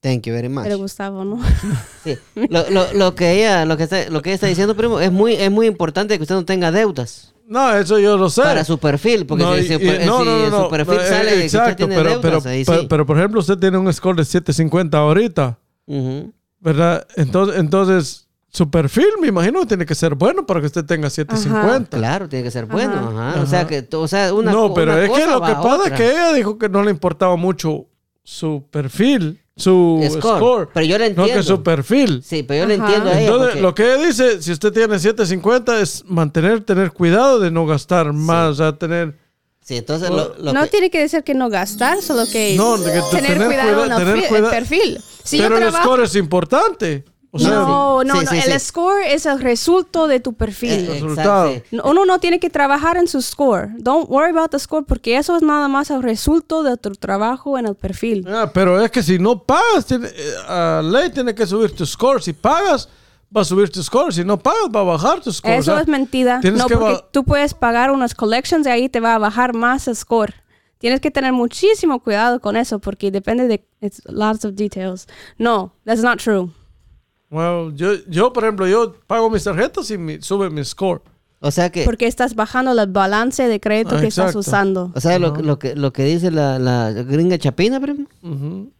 Thank you very much. Pero Gustavo, ¿no? Sí. Lo, lo- lo que ella, lo que está, lo que ella está diciendo, primo, es muy, es muy importante que usted no tenga deudas No, eso yo lo sé. para su perfil, porque No, si, y- si- si no, no, no. su perfil Eh, sale que exacto, usted tiene pero, deudas, pero, ahí pero, sí. pero, por ejemplo, usted tiene un score de 750 ahorita, Ujú. ¿verdad? Entonces, entonces, su perfil, me imagino, que tiene que ser bueno para que usted tenga 750. Claro, tiene que ser bueno. Ajá. Ajá. O sea, que, o sea, una no, pero una es que cosa lo va que pasa otra. es que ella dijo que no le importaba mucho su perfil, su Score. score. Pero yo le No que entiendo. su perfil. Sí, pero yo le entiendo a ella. Entonces, porque- lo que ella dice, si usted tiene 750, es mantener, tener cuidado de no gastar más, o sea, tener... Sí, entonces lo, lo no que- tiene que decir que no gastar, solo que, No, que tener, tener cuidado cuida- en el, tener cuida- el perfil. Si Pero yo el trabajo- score es importante. O sea, no, no, Sí, no. sí, el sí. score es el resultado de tu perfil. Eh, resultado. Uno no tiene que trabajar en su score. Don't worry about the score porque eso es nada más el resultado de tu trabajo en el perfil. Ah, pero es que si no pagas, tiene, eh, a ley tiene que subir tu score. Si pagas, va a subir tu score. Si no pagas, va a bajar tu score. Eso O sea, es mentira. tienes No, que porque tú puedes pagar unas collections y ahí te va a bajar más el score. Tienes que tener muchísimo cuidado con eso porque depende de it's lots of details. No, that's not true. Well, yo, yo, por ejemplo, yo pago mis tarjetas y mi- sube mi score. O sea que, Porque estás bajando el balance de crédito Ah, que estás usando. o sea, lo, lo que, lo que dice la, la gringa chapina, primo,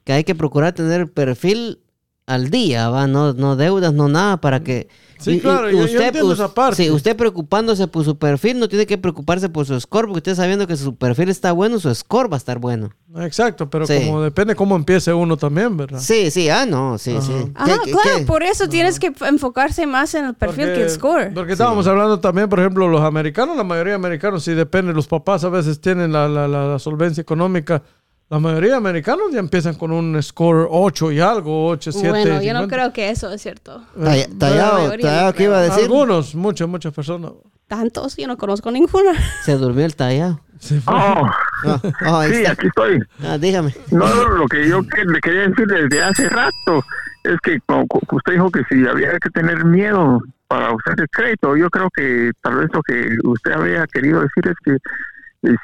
que hay que procurar tener perfil al día, va, no, no deudas, no nada, para que... Sí, claro, yo- yo entiendo esa parte. Sí, usted preocupándose por su perfil, no tiene que preocuparse por su score, porque usted sabiendo que su perfil está bueno, su score va a estar bueno. Exacto, pero Sí. como depende cómo empiece uno también, ¿verdad? Sí, sí, ah, no, sí, sí. Ajá, ¿Qué- claro, qué- por eso tienes que enfocarse más en el perfil que el score. Porque estábamos hablando también, por ejemplo, los americanos, la mayoría de americanos, sí depende, los papás a veces tienen la, la- la- la solvencia económica. La mayoría de americanos ya empiezan con un score 8 y algo, 8, 7. bueno, yo no creo que eso es cierto. La Tallado, tallado, ¿qué iba a decir? Algunos, muchas, muchas personas. Tantos, yo no conozco ninguna. Se durmió el tallado. Se fue. Oh, ah, ahí sí, está. aquí estoy. Ah, dígame. No, lo que yo que- le quería decir desde hace rato es que como usted dijo que si había que tener miedo para usar el crédito, yo creo que tal vez lo que usted había querido decir es que eh,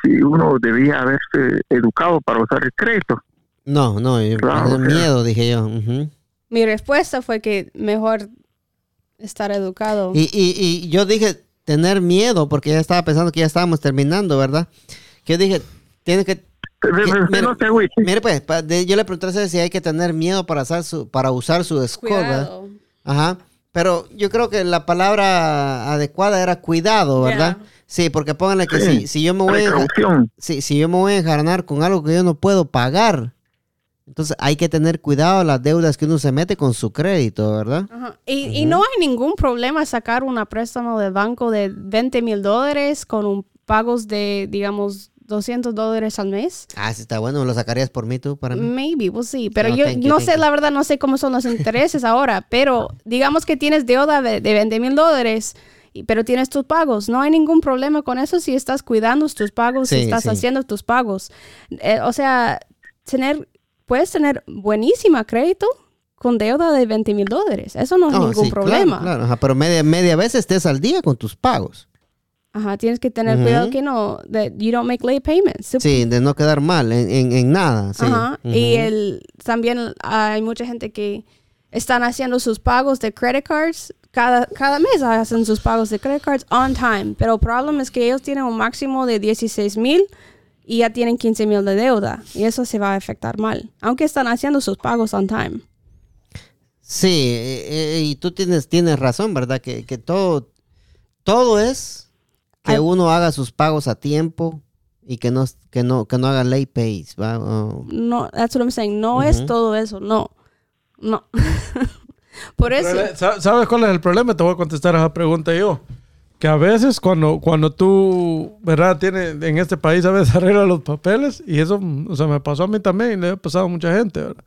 si uno debía haberse educado para usar el crédito. No, no, yo- Claro, miedo, dije yo. Mi respuesta fue que mejor estar educado. y, y, y yo dije tener miedo, porque ya estaba pensando que ya estábamos terminando, ¿verdad? Que yo dije, tiene que... Pero que- usted mire, no pues, pa- de- yo le pregunté a usted si hay que tener miedo para, usar su, para usar su score, ¿verdad? Cuidado. Ajá. Pero yo creo que la palabra adecuada era cuidado, ¿verdad? Sí, porque pónganle que Sí. si, si yo me voy a... Si, si yo me voy a enjarnar con algo que yo no puedo pagar, entonces hay que tener cuidado las deudas que uno se mete con su crédito, ¿verdad? Ajá. Y, y no hay ningún problema sacar una préstamo del banco de 20 mil dólares con un pagos de, digamos, 200 dólares al mes. Ah, sí está bueno, lo sacarías por mí tú, para mí. Maybe, we'll see. Pero No, yo you, no sé, you. la verdad, no sé cómo son los intereses ahora. Pero digamos que tienes deuda de, de 20 mil dólares, pero tienes tus pagos. No hay ningún problema con eso si estás cuidando tus pagos, si Sí, estás sí. haciendo tus pagos. Eh, o sea, tener, puedes tener buenísima crédito con deuda de 20 mil dólares. Eso no es ningún sí, problema. Claro, ajá, pero media, media vez estés al día con tus pagos. Ajá, tienes que tener cuidado que no, that you don't make late payments. Sí, de no quedar mal en, en- en nada. Sí. Ajá. Y el, también hay mucha gente que están haciendo sus pagos de credit cards. Cada, cada mes hacen sus pagos de credit cards on time. Pero el problema es que ellos tienen un máximo de 16 mil y ya tienen 15 mil de deuda. Y eso se va a afectar mal. Aunque están haciendo sus pagos on time. Sí, eh, eh, y tú tienes, tienes razón, ¿verdad? Que, que todo, todo es que uno haga sus pagos a tiempo y que no, que no, que no haga late pays, ¿va? Oh. No, that's what I'm saying. No es todo eso. No. No. Por eso. ¿Sabes cuál es el problema? Te voy a contestar a esa pregunta yo. Que a veces cuando, cuando tú, ¿verdad? Tienes, en este país a veces arreglas los papeles y eso, o sea, me pasó a mí también y le ha pasado a mucha gente, ¿verdad?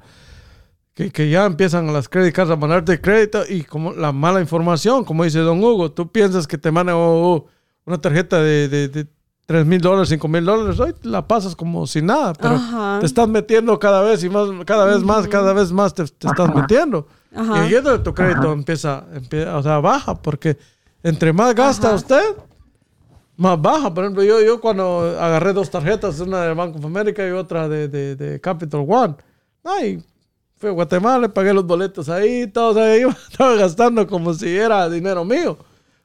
Que, que ya empiezan las credit cards a mandarte crédito y como la mala información, como dice Don Hugo, tú piensas que te mandan oh, oh, una tarjeta de, de, de 3 mil dólares, 5 mil dólares, hoy la pasas como sin nada, pero Ajá. te estás metiendo cada vez y más, cada vez más, cada vez más te, te estás metiendo. Ajá. Y donde tu crédito empieza, empieza, o sea, baja, porque entre más gasta usted, más baja. Por ejemplo, yo, yo cuando agarré dos tarjetas, una de Bank of America y otra de, de, de Capital One, ay, fui a Guatemala, pagué los boletos ahí, todos ahí, estaba gastando como si era dinero mío.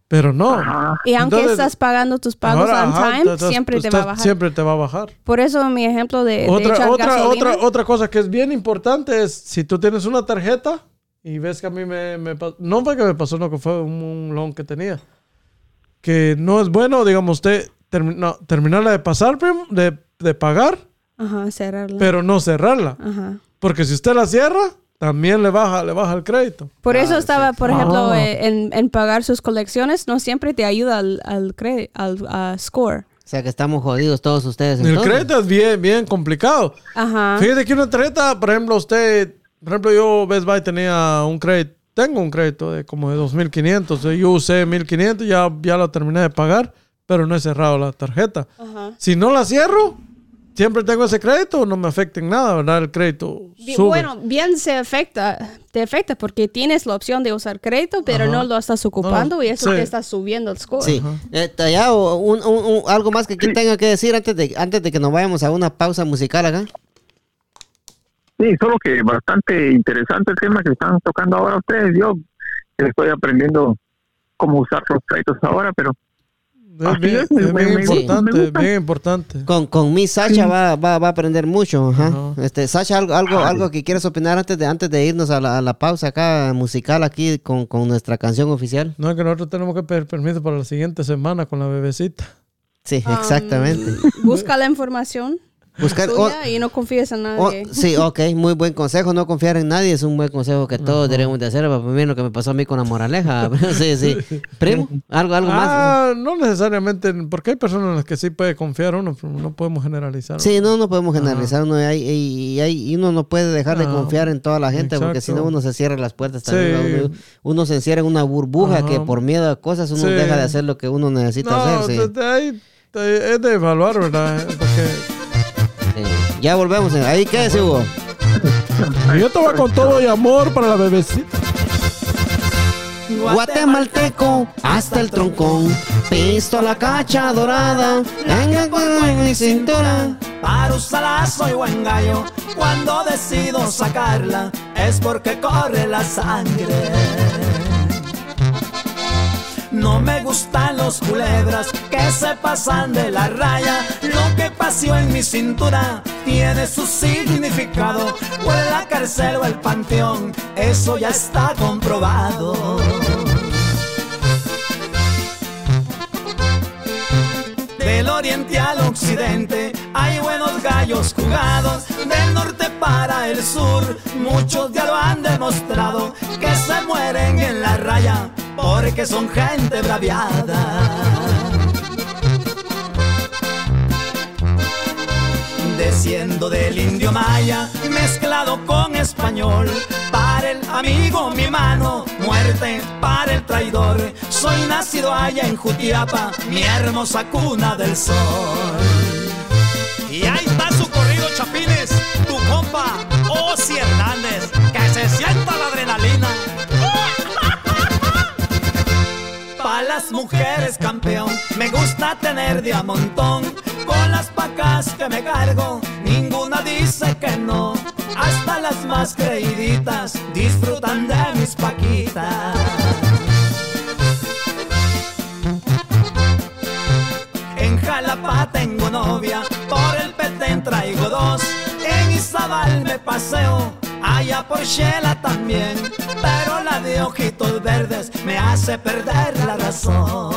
Pero no. Ajá. Y aunque Entonces, estás pagando tus pagos ahora, on ajá, time, estás- siempre te va a bajar. Siempre te va a bajar. Por eso mi ejemplo de, de Otra, echar otra, gasolina. otra, otra cosa que es bien importante es si tú tienes una tarjeta y ves que a mí me, me no fue que me pasó, no que fue un, un loan que tenía. Que no es bueno, digamos, usted termi- no, terminarla de pasar, de, de pagar, Ajá, cerrarla. pero no cerrarla. Ajá. Porque si usted la cierra, también le baja, le baja el crédito. Por eso Ah, estaba, sí. por ejemplo, Ah. eh, en, en pagar sus colecciones, no siempre te ayuda al, al, cre- al score. sea que estamos jodidos todos ustedes. El entonces. crédito es bien, bien complicado. Ajá. Fíjate que una tarjeta, por ejemplo, usted, por ejemplo, yo Best Buy tenía un crédito, tengo un crédito de como de 2.500. eh, Yo usé 1.500, ya, ya lo terminé de pagar, pero no he cerrado la tarjeta. Ajá. Si no la cierro, siempre tengo ese crédito, no me afecta en nada, ¿verdad? El crédito sube. Bueno, bien se afecta, te afecta porque tienes la opción de usar crédito, pero Ajá. no lo estás ocupando No, y eso sí. te está subiendo el score. Sí. Eh, Tallado, un- un- un- algo más que aquí tenga que decir antes de, antes de que nos vayamos a una pausa musical acá. Sí, solo que bastante interesante el tema que están tocando ahora ustedes. Yo estoy aprendiendo cómo usar los créditos ahora, pero Es bien, es, es bien me- importante, me gusta. bien importante. Con, con mi Sacha va, va, va a aprender mucho. Ajá. Ajá. Este, Sacha, algo, algo, algo que quieres opinar antes de, antes de irnos a la, a la pausa acá musical aquí con, con nuestra canción oficial. No, es que nosotros tenemos que pedir permiso para la siguiente semana con la bebecita. Sí, Um, exactamente. Busca la información Buscar, oh, y no confíes en nadie. sí, ok, muy buen consejo. No confiar en nadie es un buen consejo que todos deberíamos de hacer. Para mí lo que me pasó a mí con la moraleja. sí, sí. Primo, algo, algo más. Ah, no necesariamente, porque hay personas en las que sí puede confiar uno, pero no podemos generalizar. Sí, no, no podemos generalizar. Uno, hay, y, hay- y uno no puede dejar de Ah, confiar en toda la gente porque si no exacto. uno se cierra las puertas Sí. también. Uno, uno se encierra en una burbuja Ajá. que por miedo a cosas uno Sí. deja de hacer lo que uno necesita No, hacer. sí. de- de ahí- de- es de evaluar, ¿verdad? Porque Sí. Ya volvemos. eh. Ahí quédese, Hugo. yo te voy con todo y amor para la bebecita. Guatemalteco hasta el troncón, pistola cacha dorada, en el cuerpo en mi cintura. Para usarla soy buen gallo. Cuando decido sacarla es porque corre la sangre. No me gustan los culebras que se pasan de la raya. Lo que pasó en mi cintura tiene su significado. En la cárcel o el panteón, eso ya está comprobado. Del oriente al occidente hay buenos gallos jugados. Del norte para el sur, muchos ya lo han demostrado. Que se mueren en la raya porque son gente braviada. Desciendo del indio maya, mezclado con español. Para el amigo mi mano, muerte para el traidor. Soy nacido allá en Jutiapa, mi hermosa cuna del sol. Y ahí está su corrido, Chapines, tu compa, Osi Hernández, que se sienta la adrenalina. Pa' las mujeres campeón, me gusta tener de a. Con las pacas que me cargo, ninguna dice que no. Hasta las más creíditas disfrutan de mis paquitas. En Jalapa tengo novia, por el Petén traigo dos. En Izabal me paseo, allá por Shela también. Pero la de ojitos verdes me hace perder la razón.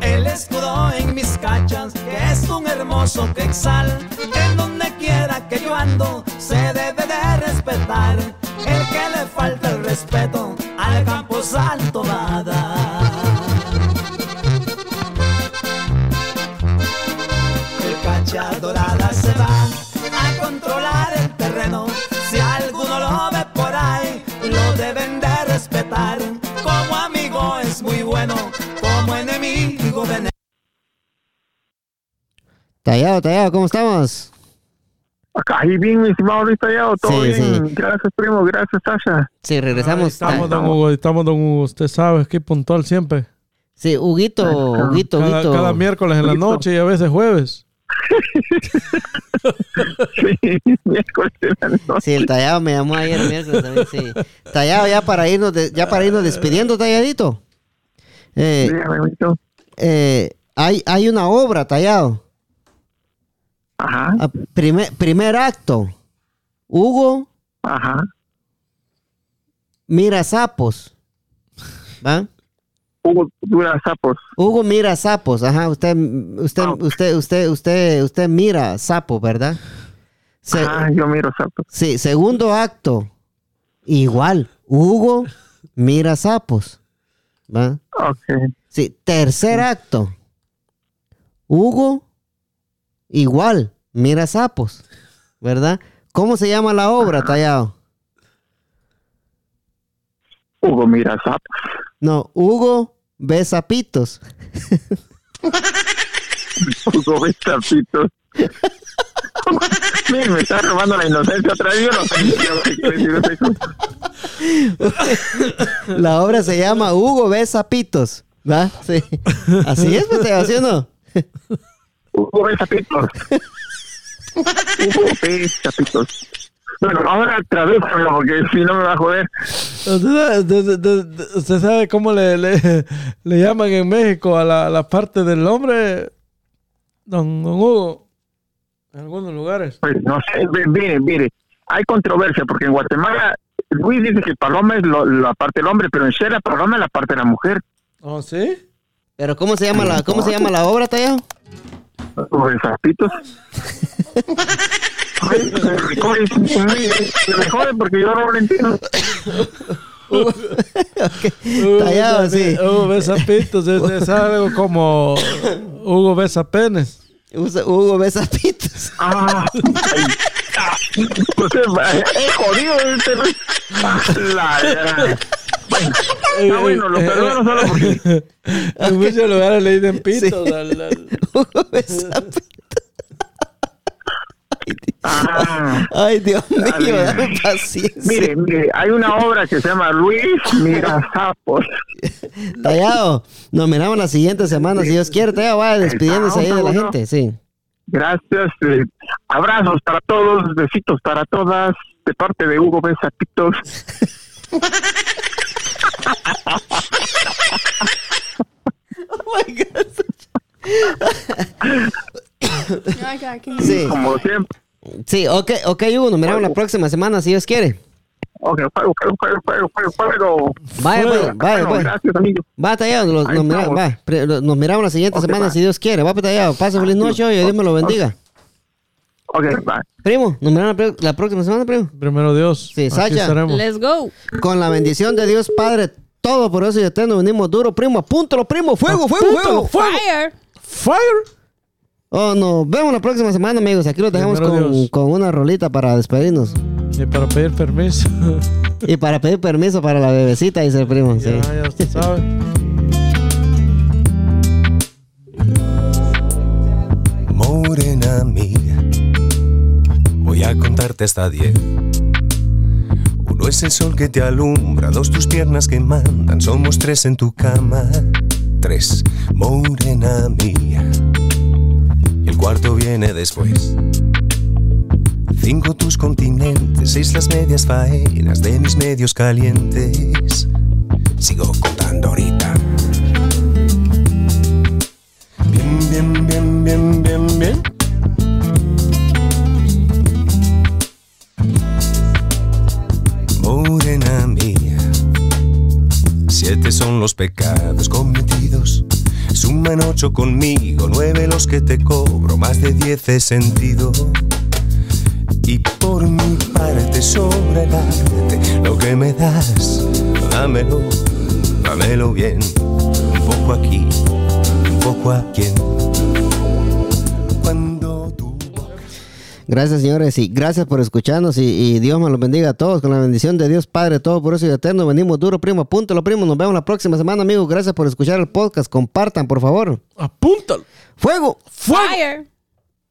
El escudo en mis cachas, que es un hermoso quexal. En donde quiera que yo ando, se debe de respetar. El que le falta el respeto al campo santo va a dar. Cacha dorada se va a controlar el terreno. Si alguno lo ve por ahí, lo deben de respetar. Como amigo es muy bueno, como enemigo veneno. Tallado, tallado, ¿cómo estamos? acá ahí bien, mi estimado Luis Tallado, todo Sí, bien. sí. Gracias, primo, gracias, Sasha. Sí, regresamos. Estamos, Ah, don Hugo, estamos, don Hugo. Usted sabe, es que puntual siempre. Sí, Huguito, Huguito, Cada, Huguito. cada miércoles en la Huguito. noche y a veces jueves. Sí, miércoles de la noche. Sí, el tallado me llamó ayer miércoles también, sí. Tallado ya para irnos, de- ya para irnos despidiendo, talladito. Eh, eh, hay, hay una obra, tallado. Ajá, Ah, primer, primer acto. Hugo ajá. mira sapos. ¿Va? Hugo Dura Sapos. Hugo mira sapos, ajá. Usted, usted, Ah. usted, usted, usted, usted mira sapo, ¿verdad? Se- Ajá, yo miro Sapos. sí, segundo acto. Igual. Hugo mira sapos. ¿va? Ok. Sí, tercer acto. Hugo, igual, mira sapos, ¿verdad? ¿Cómo se llama la obra, Tallado? Hugo mira sapos. No, Hugo ve sapitos. Hugo ve sapitos. Mira, me está robando la inocencia otra vez. La obra se llama Hugo ve sapitos, ¿va? Sí. Así es, pues, Tallado, ¿sí o no? Hugo ve sapitos. Hugo ve sapitos. Bueno, ahora tradúzcalo porque si no me va a joder. ¿Usted sabe, cómo le, le, le llaman en México a la, la parte del hombre, don, don Hugo? En algunos lugares. Pues no sé, mire, mire, hay controversia porque en Guatemala Luis dice que paloma es lo- la parte del hombre, pero en Shela paloma es la parte de la mujer. ¿Oh, sí? Pero ¿cómo se llama la, cómo se llama la obra, Tallado? Hugo ve sapitos. Ay, me jode, me jode porque yo no lo entiendo. Tallado, sí. Hugo besa pitos, es, es algo como Hugo besa penes. Usa- Hugo ve sapitos. Ah, es jodido este. Ah. Bueno, bueno, lo perdono solo porque. En muchos lugares le dicen pitos. Sí. al- al- Hugo ve sapitos. Ah, Ay, Dios mío, dame paciencia. mire, mire, hay una obra que se llama Luis Mira Sapos. Tallado, nos miramos la siguiente semana, si Dios quiere. Tallado, vaya despidiéndose ahí de la gente, sí. Gracias. eh, abrazos para todos, besitos para todas, de parte de Hugo Besapitos. Ay, God, can you- Sí, Como siempre. sí, ok, ok, Hugo, nos miramos la próxima semana, si Dios quiere. Ok, fuego, fuego, fuego, fuego. Vaya, vaya, Bueno, pues. Gracias, amigo. Va, Tallado, nos, Ahí nos mira- estamos. va, pre- nos miramos la siguiente semana, si Dios quiere. Va, pues, Tallado, pase feliz noche hoy y Dios me lo bendiga. Ok, bye. Primo, nos miramos la, próxima semana, primo. Primero Dios. Sí, Sacha. Let's go. Con la bendición de Dios Padre, todo por eso y eterno venimos duro, primo. Apúntalo, primo. Fuego, fuego, Apúntalo, fuego. Fire. Fire. Oh, nos vemos la próxima semana, amigos. Aquí los dejamos con, con una rolita para despedirnos. Y para pedir permiso. Y para pedir permiso para la bebecita, dice el primo. Sí. ya usted sabe. Morena mía, voy a contarte hasta diez. Uno es el sol que te alumbra, dos tus piernas que mandan, somos tres en tu cama. Tres, morena mía. Cuarto viene después. Cinco tus continentes, seis las medias faenas de mis medios calientes. Sigo contando ahorita. Bien, bien, bien, bien, bien, bien. Morena mía, siete son los pecados cometidos. Suman ocho conmigo, nueve los que te cobro, más de diez he sentido. Y por mi parte sobre el arte, lo que me das, dámelo, dámelo bien. Un poco aquí, un poco aquí. Cuando Gracias, señores, y gracias por escucharnos. Y, y Dios me los bendiga a todos. Con la bendición de Dios Padre, todo por eso y eterno. Venimos duro, primo. Apúntalo, primo. Nos vemos la próxima semana, amigos. Gracias por escuchar el podcast. Compartan, por favor. Apúntalo. ¡Fuego! Fire.